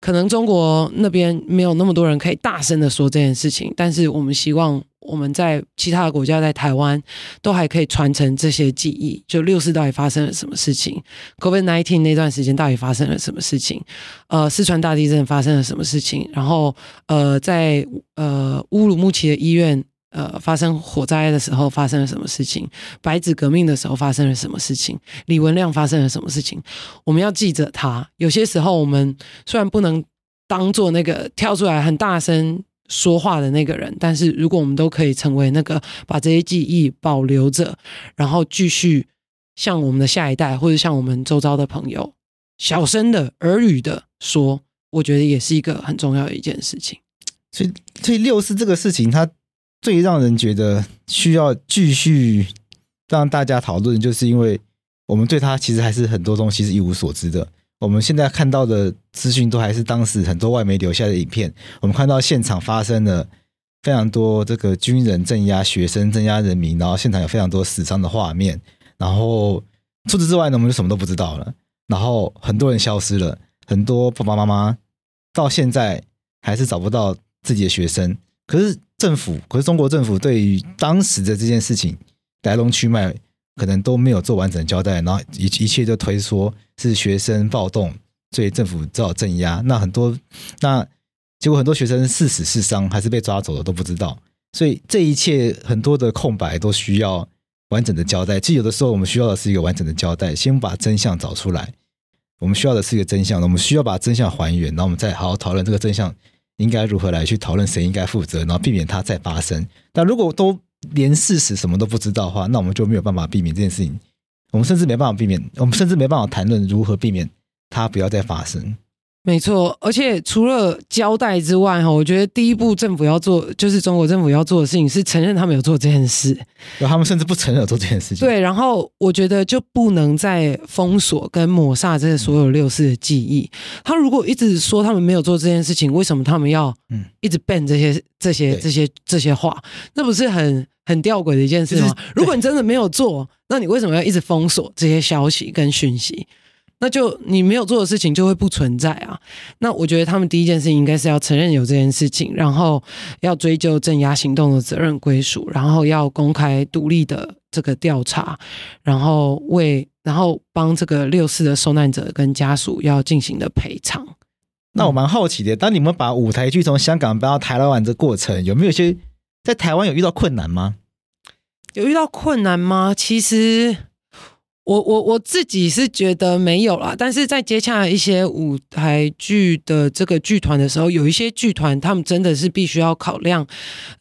可能中国那边没有那么多人可以大声的说这件事情，但是我们希望我们在其他的国家，在台湾都还可以传承这些记忆。就六四到底发生了什么事情？COVID nineteen 那段时间到底发生了什么事情？呃，四川大地震发生了什么事情？然后呃，在呃乌鲁木齐的医院。呃，发生火灾的时候发生了什么事情？白纸革命的时候发生了什么事情？李文亮发生了什么事情？我们要记着他。有些时候，我们虽然不能当做那个跳出来很大声说话的那个人，但是如果我们都可以成为那个把这些记忆保留着，然后继续向我们的下一代或者向我们周遭的朋友小声的耳语的说，我觉得也是一个很重要的一件事情。所以，所以六四这个事情，它。最让人觉得需要继续让大家讨论，就是因为我们对他其实还是很多东西是一无所知的。我们现在看到的资讯都还是当时很多外媒留下的影片。我们看到现场发生了非常多这个军人镇压学生、镇压人民，然后现场有非常多死伤的画面。然后除此之外呢，我们就什么都不知道了。然后很多人消失了，很多爸爸妈妈到现在还是找不到自己的学生。可是政府，可是中国政府对于当时的这件事情来龙去脉，可能都没有做完整的交代，然后一一切就推说是学生暴动，所以政府只好镇压。那很多，那结果很多学生是死是伤，还是被抓走了都不知道。所以这一切很多的空白都需要完整的交代。其实有的时候我们需要的是一个完整的交代，先把真相找出来。我们需要的是一个真相，我们需要把真相还原，然后我们再好好讨论这个真相。应该如何来去讨论谁应该负责，然后避免它再发生？但如果都连事实什么都不知道的话，那我们就没有办法避免这件事情。我们甚至没办法避免，我们甚至没办法谈论如何避免它不要再发生。没错，而且除了交代之外，哈，我觉得第一步政府要做，就是中国政府要做的事情是承认他们有做这件事。他们甚至不承认有做这件事情。对，然后我觉得就不能再封锁跟抹煞这些所有六四的记忆。他如果一直说他们没有做这件事情，为什么他们要嗯一直 ban 这些这些这些这些话？那不是很很吊诡的一件事吗？如果你真的没有做，那你为什么要一直封锁这些消息跟讯息？那就你没有做的事情就会不存在啊。那我觉得他们第一件事情应该是要承认有这件事情，然后要追究镇压行动的责任归属，然后要公开独立的这个调查，然后为然后帮这个六四的受难者跟家属要进行的赔偿。那我蛮好奇的，当你们把舞台剧从香港搬到台湾这过程，有没有些在台湾有遇到困难吗？有遇到困难吗？其实。我我我自己是觉得没有啦，但是在接洽一些舞台剧的这个剧团的时候，有一些剧团他们真的是必须要考量，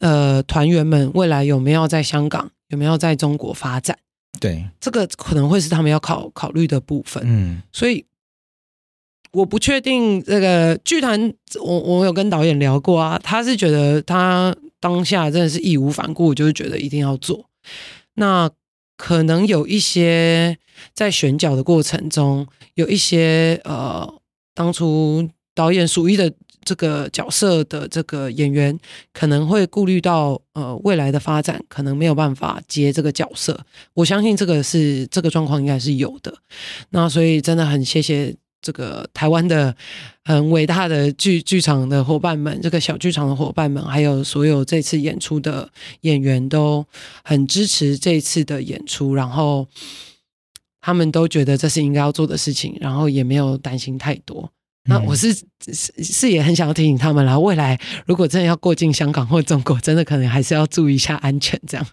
呃，团员们未来有没有在香港，有没有在中国发展，对，这个可能会是他们要考考虑的部分。嗯，所以我不确定这个剧团，我我有跟导演聊过啊，他是觉得他当下真的是义无反顾，就是觉得一定要做。那。可能有一些在选角的过程中，有一些呃，当初导演属意的这个角色的这个演员，可能会顾虑到呃未来的发展，可能没有办法接这个角色。我相信这个是这个状况应该是有的。那所以真的很谢谢。这个台湾的很伟大的剧剧场的伙伴们，这个小剧场的伙伴们，还有所有这次演出的演员都很支持这次的演出，然后他们都觉得这是应该要做的事情，然后也没有担心太多。那我是是是也很想要提醒他们啦，未来如果真的要过境香港或中国，真的可能还是要注意一下安全，这样。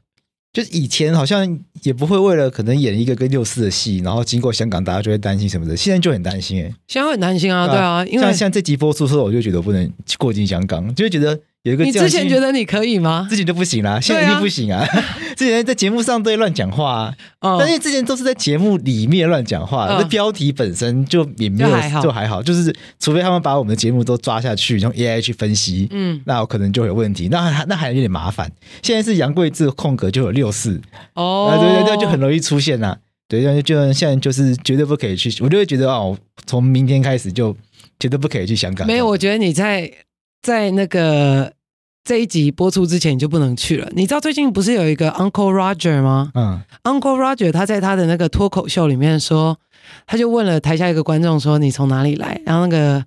就是以前好像也不会为了可能演一个跟六四的戏，然后经过香港，大家就会担心什么的。现在就很担心哎、欸，现在会很担心啊，对啊，因为像像这集播出的时候，我就觉得不能过境香港，就会觉得。有一个，你之前觉得你可以吗？之前就不行啦，现在一定不行啊！啊 之前在节目上都会乱讲话、啊，哦、但是之前都是在节目里面乱讲话，那、哦、标题本身就也没有就还，好，就是除非他们把我们的节目都抓下去，用 AI 去分析，嗯，那我可能就有问题，那还那还有点麻烦。现在是杨贵志空格就有六四哦，对对对，就很容易出现呐、啊，对，就就现在就是绝对不可以去，我就会觉得哦，从明天开始就。绝对不可以去香港。没有，我觉得你在在那个这一集播出之前你就不能去了。你知道最近不是有一个 Uncle Roger 吗？嗯，Uncle Roger 他在他的那个脱口秀里面说，他就问了台下一个观众说：“你从哪里来？”然后那个。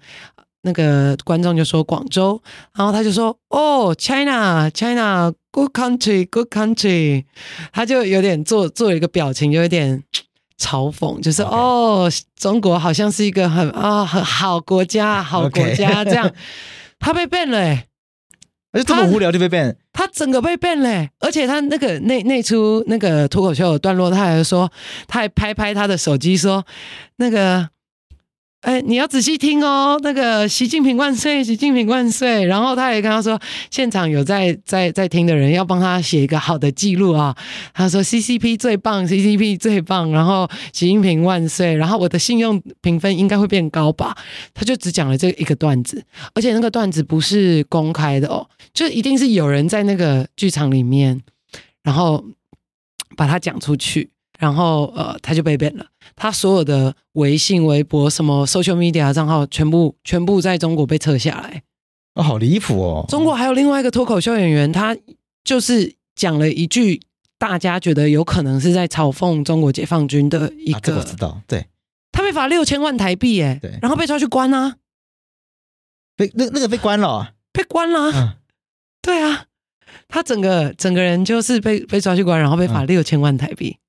那个观众就说广州，然后他就说哦，China，China，good country，good country，他就有点做做了一个表情，就有点 嘲讽，就是.哦，中国好像是一个很啊、哦、很好国家，好国家.这样，他被 ban 了，欸，而且这么无聊就被 ban，他整个被 ban 了，而且他那个那那出那个脱口秀的段落，他还说，他还拍拍他的手机说那个。哎，你要仔细听哦，那个习近平万岁，习近平万岁。然后他也跟他说，现场有在在在听的人要帮他写一个好的记录啊。他说 CCP 最棒，CCP 最棒。然后习近平万岁。然后我的信用评分应该会变高吧？他就只讲了这一个段子，而且那个段子不是公开的哦，就一定是有人在那个剧场里面，然后把它讲出去。然后呃，他就被 ban 了，他所有的微信、微博、什么 social media 账号，全部全部在中国被撤下来。哦，好离谱哦！中国还有另外一个脱口秀演员，他就是讲了一句大家觉得有可能是在嘲讽中国解放军的一个，啊、这个、我知道，对，他被罚六千万台币，哎，对，然后被抓去关啊，被那那个被关了，啊，被关了，嗯、对啊，他整个整个人就是被被抓去关，然后被罚六千万台币。嗯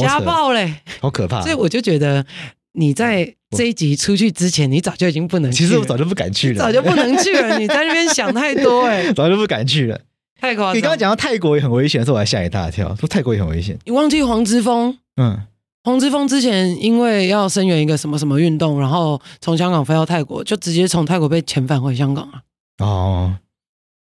瞎爆嘞，好可怕！所以我就觉得你在这一集出去之前，你早就已经不能去了。其实我早就不敢去了，早就不能去了。你 在那边想太多哎，早就不敢去了，太夸张。你刚刚讲到泰国也很危险的时候，我还吓一大跳，说泰国也很危险。你忘记黄之锋？嗯，黄之锋之前因为要声援一个什么什么运动，然后从香港飞到泰国，就直接从泰国被遣返回香港了。哦，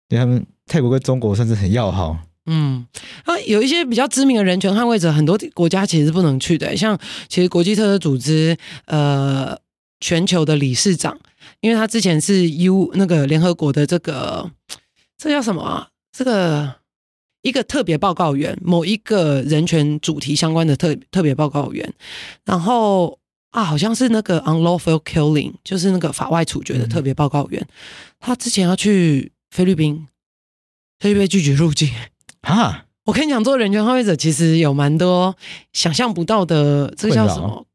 因为他们泰国跟中国算是很要好。嗯，啊，有一些比较知名的人权捍卫者，很多国家其实是不能去的。像其实国际特赦组织，呃，全球的理事长，因为他之前是 U 那个联合国的这个，这叫什么啊？这个一个特别报告员，某一个人权主题相关的特特别报告员。然后啊，好像是那个 unlawful killing，就是那个法外处决的特别报告员。嗯、他之前要去菲律宾，他就被拒绝入境。啊！我跟你讲，做人权捍卫者其实有蛮多想象不到的，这个叫什么？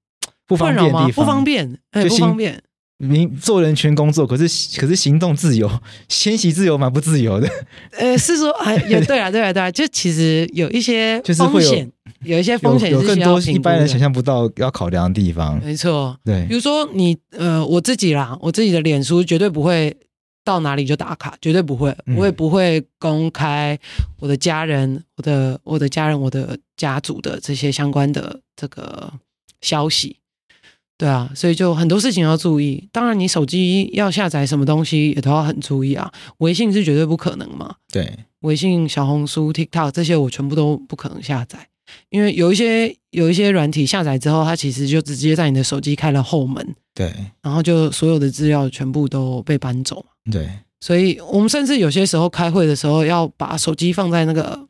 不方便吗？不方便，哎，不方便。你做人权工作，可是可是行动自由，迁徙自由蛮不自由的。呃，是说，哎，也对啊，对啊，对啊，就其实有一些风险，有一些风险，有更多一般人想象不到要考量的地方。没错，对，比如说你，呃，我自己啦，我自己的脸书绝对不会。到哪里就打卡，绝对不会，我也不会公开我的家人、我的我的家人、我的家族的这些相关的这个消息，对啊，所以就很多事情要注意。当然，你手机要下载什么东西也都要很注意啊。微信是绝对不可能嘛，对，微信、小红书、TikTok 这些我全部都不可能下载，因为有一些有一些软体下载之后，它其实就直接在你的手机开了后门，对，然后就所有的资料全部都被搬走。对，所以我们甚至有些时候开会的时候，要把手机放在那个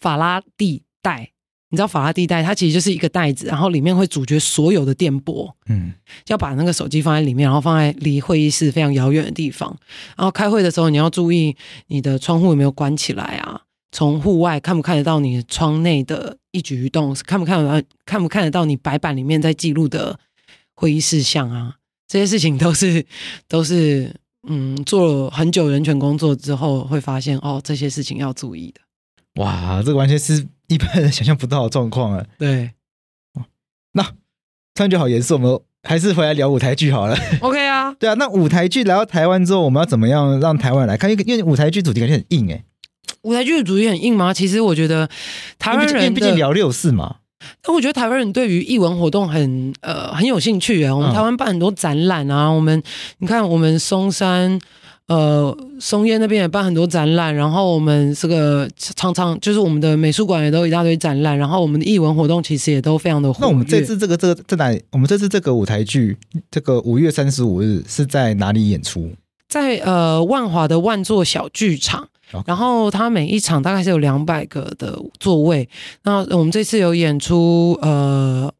法拉第袋。你知道法拉第袋，它其实就是一个袋子，然后里面会阻绝所有的电波。嗯，要把那个手机放在里面，然后放在离会议室非常遥远的地方。然后开会的时候，你要注意你的窗户有没有关起来啊？从户外看不看得到你窗内的一举一动？看不看得到？看不看得到你白板里面在记录的会议事项啊？这些事情都是 都是。嗯，做了很久人权工作之后，会发现哦，这些事情要注意的。哇，这个完全是一般人想象不到的状况啊！对，那突然就好严肃，我们还是回来聊舞台剧好了。OK 啊，对啊，那舞台剧来到台湾之后，我们要怎么样让台湾人来看？因为因为舞台剧主题感觉很硬哎。舞台剧的主题很硬吗？其实我觉得台湾人毕竟聊六四嘛。那我觉得台湾人对于艺文活动很呃很有兴趣啊。我们台湾办很多展览啊，我们你看我们松山呃松烟那边也办很多展览，然后我们这个常常就是我们的美术馆也都有一大堆展览，然后我们的艺文活动其实也都非常的火。那我们这次这个这个在哪里？我们这次这个舞台剧这个五月三十五日是在哪里演出？在呃万华的万座小剧场。然后它每一场大概是有两百个的座位。那我们这次有演出，呃，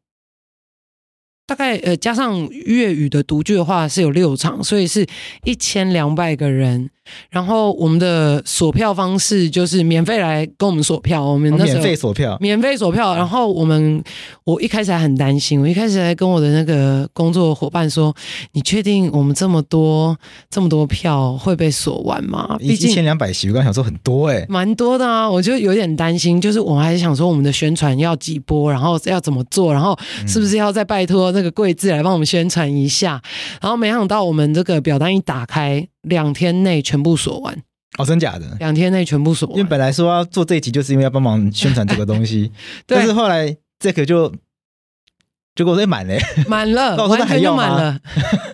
大概呃加上粤语的独剧的话是有六场，所以是一千两百个人。然后我们的锁票方式就是免费来跟我们锁票，我们那时候免费锁票，免费锁票。然后我们我一开始还很担心，我一开始还跟我的那个工作伙伴说：“你确定我们这么多这么多票会被锁完吗？”毕竟一千两百席，我刚想说很多哎、欸，蛮多的啊，我就有点担心。就是我们还是想说，我们的宣传要几波，然后要怎么做，然后是不是要再拜托那个贵志来帮我们宣传一下？然后没想到我们这个表单一打开。两天内全部锁完哦，真假的？两天内全部锁完，因为本来说要做这一集，就是因为要帮忙宣传这个东西，但是后来 Jack 就。结果我说满了，满了，那我说那还要吗？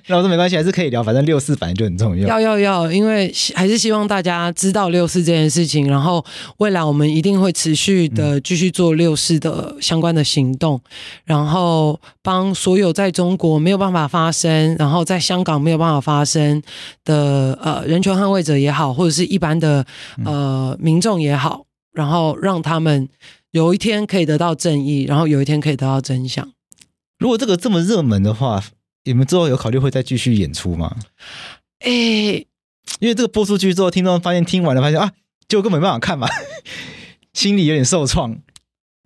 那我 说没关系，还是可以聊，反正六四反正就很重要。要要要，因为还是希望大家知道六四这件事情，然后未来我们一定会持续的继续做六四的相关的行动，嗯、然后帮所有在中国没有办法发声，然后在香港没有办法发声的呃人权捍卫者也好，或者是一般的呃民众也好，然后让他们有一天可以得到正义，然后有一天可以得到真相。如果这个这么热门的话，你们之后有考虑会再继续演出吗？哎、欸，因为这个播出去之后，听众发现听完了，发现啊，就根本没办法看嘛，心里有点受创。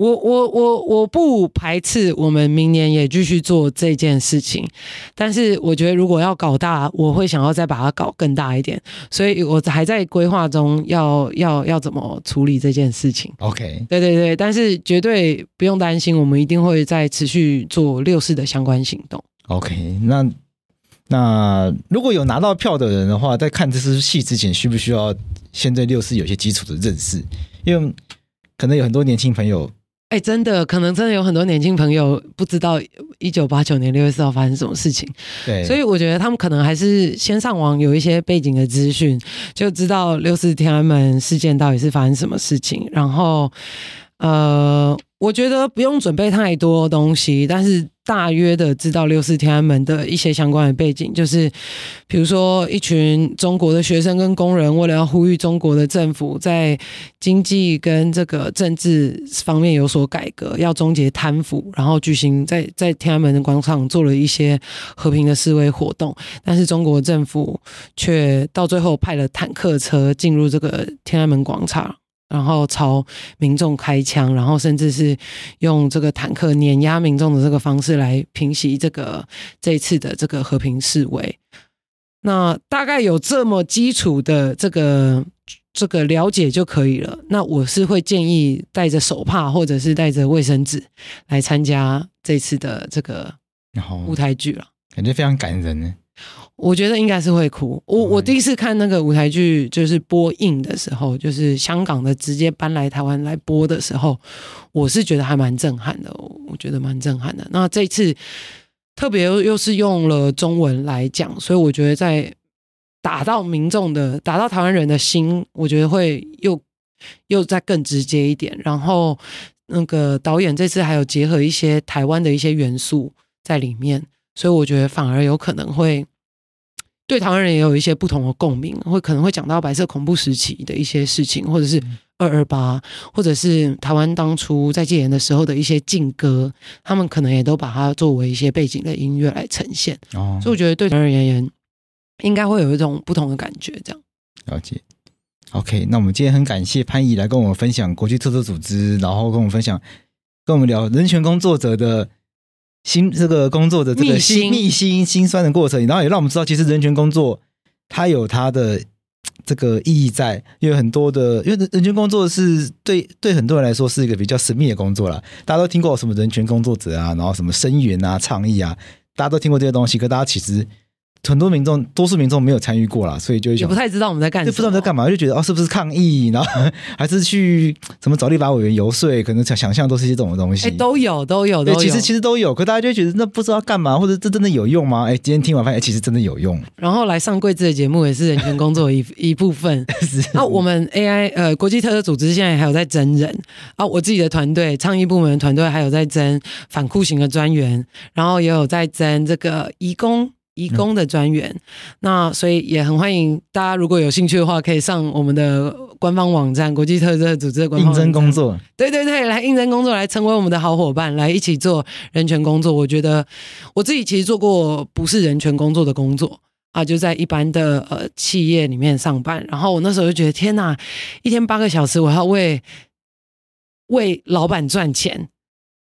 我我我我不排斥我们明年也继续做这件事情，但是我觉得如果要搞大，我会想要再把它搞更大一点，所以我还在规划中要要要怎么处理这件事情。OK，对对对，但是绝对不用担心，我们一定会再持续做六四的相关行动。OK，那那如果有拿到票的人的话，在看这出戏之前，需不需要先对六四有些基础的认识？因为可能有很多年轻朋友。哎，真的，可能真的有很多年轻朋友不知道一九八九年六月四号发生什么事情，对，所以我觉得他们可能还是先上网有一些背景的资讯，就知道六四天安门事件到底是发生什么事情，然后，呃。我觉得不用准备太多东西，但是大约的知道六四天安门的一些相关的背景，就是比如说一群中国的学生跟工人，为了要呼吁中国的政府在经济跟这个政治方面有所改革，要终结贪腐，然后举行在在天安门的广场做了一些和平的示威活动，但是中国政府却到最后派了坦克车进入这个天安门广场。然后朝民众开枪，然后甚至是用这个坦克碾压民众的这个方式来平息这个这一次的这个和平示威。那大概有这么基础的这个这个了解就可以了。那我是会建议带着手帕或者是带着卫生纸来参加这次的这个舞台剧了，感觉非常感人呢。我觉得应该是会哭。我我第一次看那个舞台剧，就是播映的时候，就是香港的直接搬来台湾来播的时候，我是觉得还蛮震撼的。我觉得蛮震撼的。那这次特别又又是用了中文来讲，所以我觉得在打到民众的、打到台湾人的心，我觉得会又又再更直接一点。然后那个导演这次还有结合一些台湾的一些元素在里面，所以我觉得反而有可能会。对台湾人也有一些不同的共鸣，会可能会讲到白色恐怖时期的一些事情，或者是二二八，或者是台湾当初在戒严的时候的一些禁歌，他们可能也都把它作为一些背景的音乐来呈现。哦，所以我觉得对台湾人而言，应该会有一种不同的感觉。这样了解。OK，那我们今天很感谢潘仪来跟我们分享国际特色组织，然后跟我们分享，跟我们聊人权工作者的。心这个工作的这个心密心心酸的过程，然后也让我们知道，其实人权工作它有它的 这个意义在，因为很多的，因为人权工作是对对很多人来说是一个比较神秘的工作啦。大家都听过什么人权工作者啊，然后什么声援啊、倡议啊，大家都听过这些东西，可大家其实。很多民众，多数民众没有参与过啦，所以就也不太知道我们在干什么，就不知道我们在干嘛，就觉得哦，是不是抗议，然后还是去什么找立法委员游说，可能想想象都是一些这种东西。哎，都有，都有，对。其实其实都有，可大家就觉得那不知道干嘛，或者这真的有用吗？哎，今天听完发现，其实真的有用。然后来上贵志的节目也是人权工作一 一部分。那我们 AI 呃国际特色组织现在还有在征人啊，我自己的团队倡议部门的团队还有在征反酷刑的专员，然后也有在征这个移工。移工的专员。嗯、那所以也很欢迎大家，如果有兴趣的话，可以上我们的官方网站——国际特赦组织的官方网站应征工作。对对对，来应征工作，来成为我们的好伙伴，来一起做人权工作。我觉得我自己其实做过不是人权工作的工作啊，就在一般的呃企业里面上班。然后我那时候就觉得，天哪，一天八个小时，我要为为老板赚钱。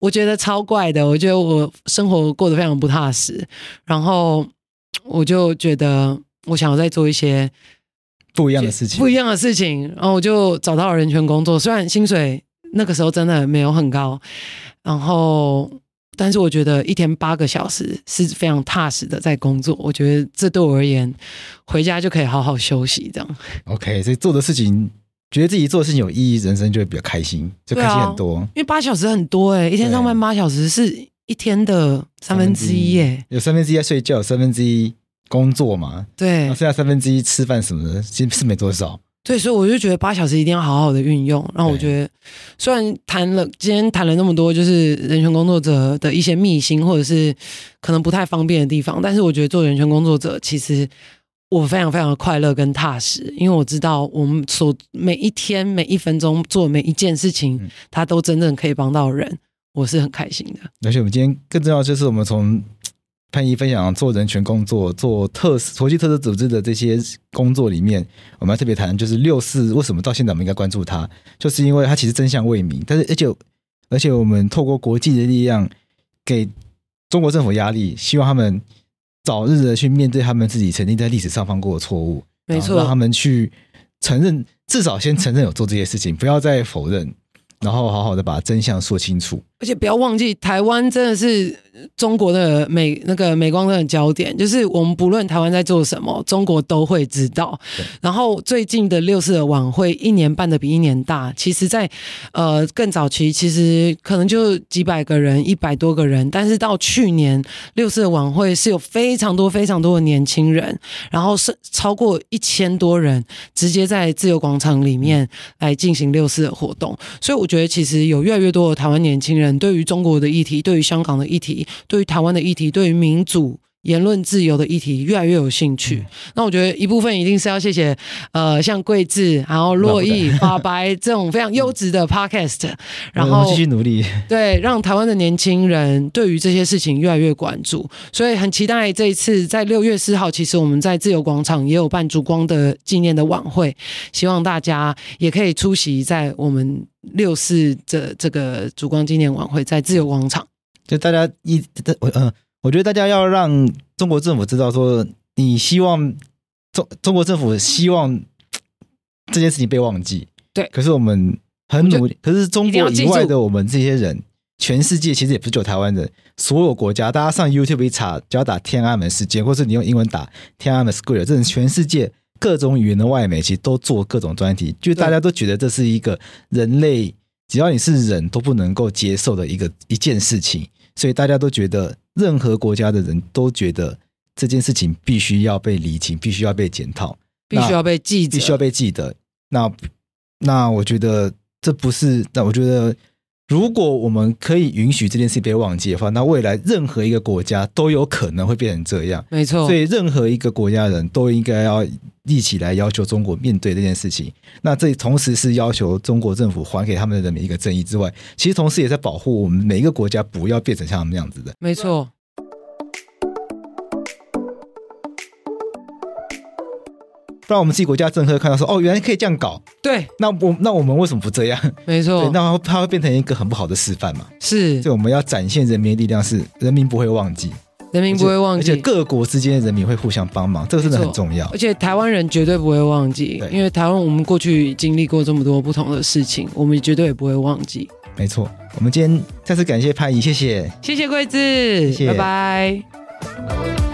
我觉得超怪的，我觉得我生活过得非常不踏实，然后我就觉得我想要再做一些不一样的事情，不一样的事情，然后我就找到了人权工作，虽然薪水那个时候真的没有很高，然后但是我觉得一天八个小时是非常踏实的在工作，我觉得这对我而言，回家就可以好好休息，这样。OK，所以做的事情。觉得自己做的事情有意义，人生就会比较开心，就开心很多。啊、因为八小时很多哎、欸，一天上班八小时是一天的三分之一耶。有三分之一在睡觉，有三分之一工作嘛。对，剩下三分之一吃饭什么的，其实是没多少。对，所以我就觉得八小时一定要好好的运用。然后我觉得，虽然谈了今天谈了那么多，就是人权工作者的一些秘辛，或者是可能不太方便的地方，但是我觉得做人权工作者其实。我非常非常的快乐跟踏实，因为我知道我们所每一天每一分钟做每一件事情，它都真正可以帮到人，我是很开心的。而且我们今天更重要就是我们从潘仪分享做人权工作、做特国际特色组织的这些工作里面，我们要特别谈就是六四为什么到现在我们应该关注它，就是因为它其实真相未明，但是而且而且我们透过国际的力量给中国政府压力，希望他们。早日的去面对他们自己曾经在历史上犯过的错误，没错，让他们去承认，至少先承认有做这些事情，不要再否认，然后好好的把真相说清楚。而且不要忘记，台湾真的是中国的美那个美光灯的焦点，就是我们不论台湾在做什么，中国都会知道。然后最近的六四的晚会，一年办的比一年大。其实在，在呃更早期，其实可能就几百个人，一百多个人。但是到去年六四的晚会，是有非常多非常多的年轻人，然后是超过一千多人，直接在自由广场里面来进行六四的活动。所以我觉得，其实有越来越多的台湾年轻人。对于中国的议题，对于香港的议题，对于台湾的议题，对于民主。言论自由的议题越来越有兴趣，嗯、那我觉得一部分一定是要谢谢，呃，像桂智，然后洛毅、法白 这种非常优质的 podcast，、嗯、然后继续努力，对，让台湾的年轻人对于这些事情越来越关注，所以很期待这一次在六月四号，其实我们在自由广场也有办烛光的纪念的晚会，希望大家也可以出席在我们六四这这个烛光纪念晚会，在自由广场，就大家一我嗯。我觉得大家要让中国政府知道，说你希望中中国政府希望这件事情被忘记。对，可是我们很努力。可是中国以外的我们这些人，全世界其实也不是只有台湾人，所有国家，大家上 YouTube 一查，只要打天安门事件，或是你用英文打天安门 Square，这是全世界各种语言的外媒，其实都做各种专题，就大家都觉得这是一个人类，只要你是人都不能够接受的一个一件事情，所以大家都觉得。任何国家的人都觉得这件事情必须要被理清，必须要被检讨，必须要被记，必须要被记得。那那我觉得这不是，那我觉得如果我们可以允许这件事被忘记的话，那未来任何一个国家都有可能会变成这样。没错，所以任何一个国家人都应该要一起来要求中国面对这件事情。那这同时是要求中国政府还给他们的人民一个正义之外，其实同时也在保护我们每一个国家不要变成像他们那样子的。没错。让我们自己国家政客看到说，哦，原来可以这样搞。对，那我那我们为什么不这样？没错，那它会变成一个很不好的示范嘛？是，所以我们要展现人民的力量，是人民不会忘记，人民不会忘记，而且各国之间的人民会互相帮忙，这个真的很重要。而且台湾人绝对不会忘记，因为台湾我们过去经历过这么多不同的事情，我们绝对也不会忘记。没错，我们今天再次感谢潘怡，谢谢，谢谢桂子，谢谢，拜拜。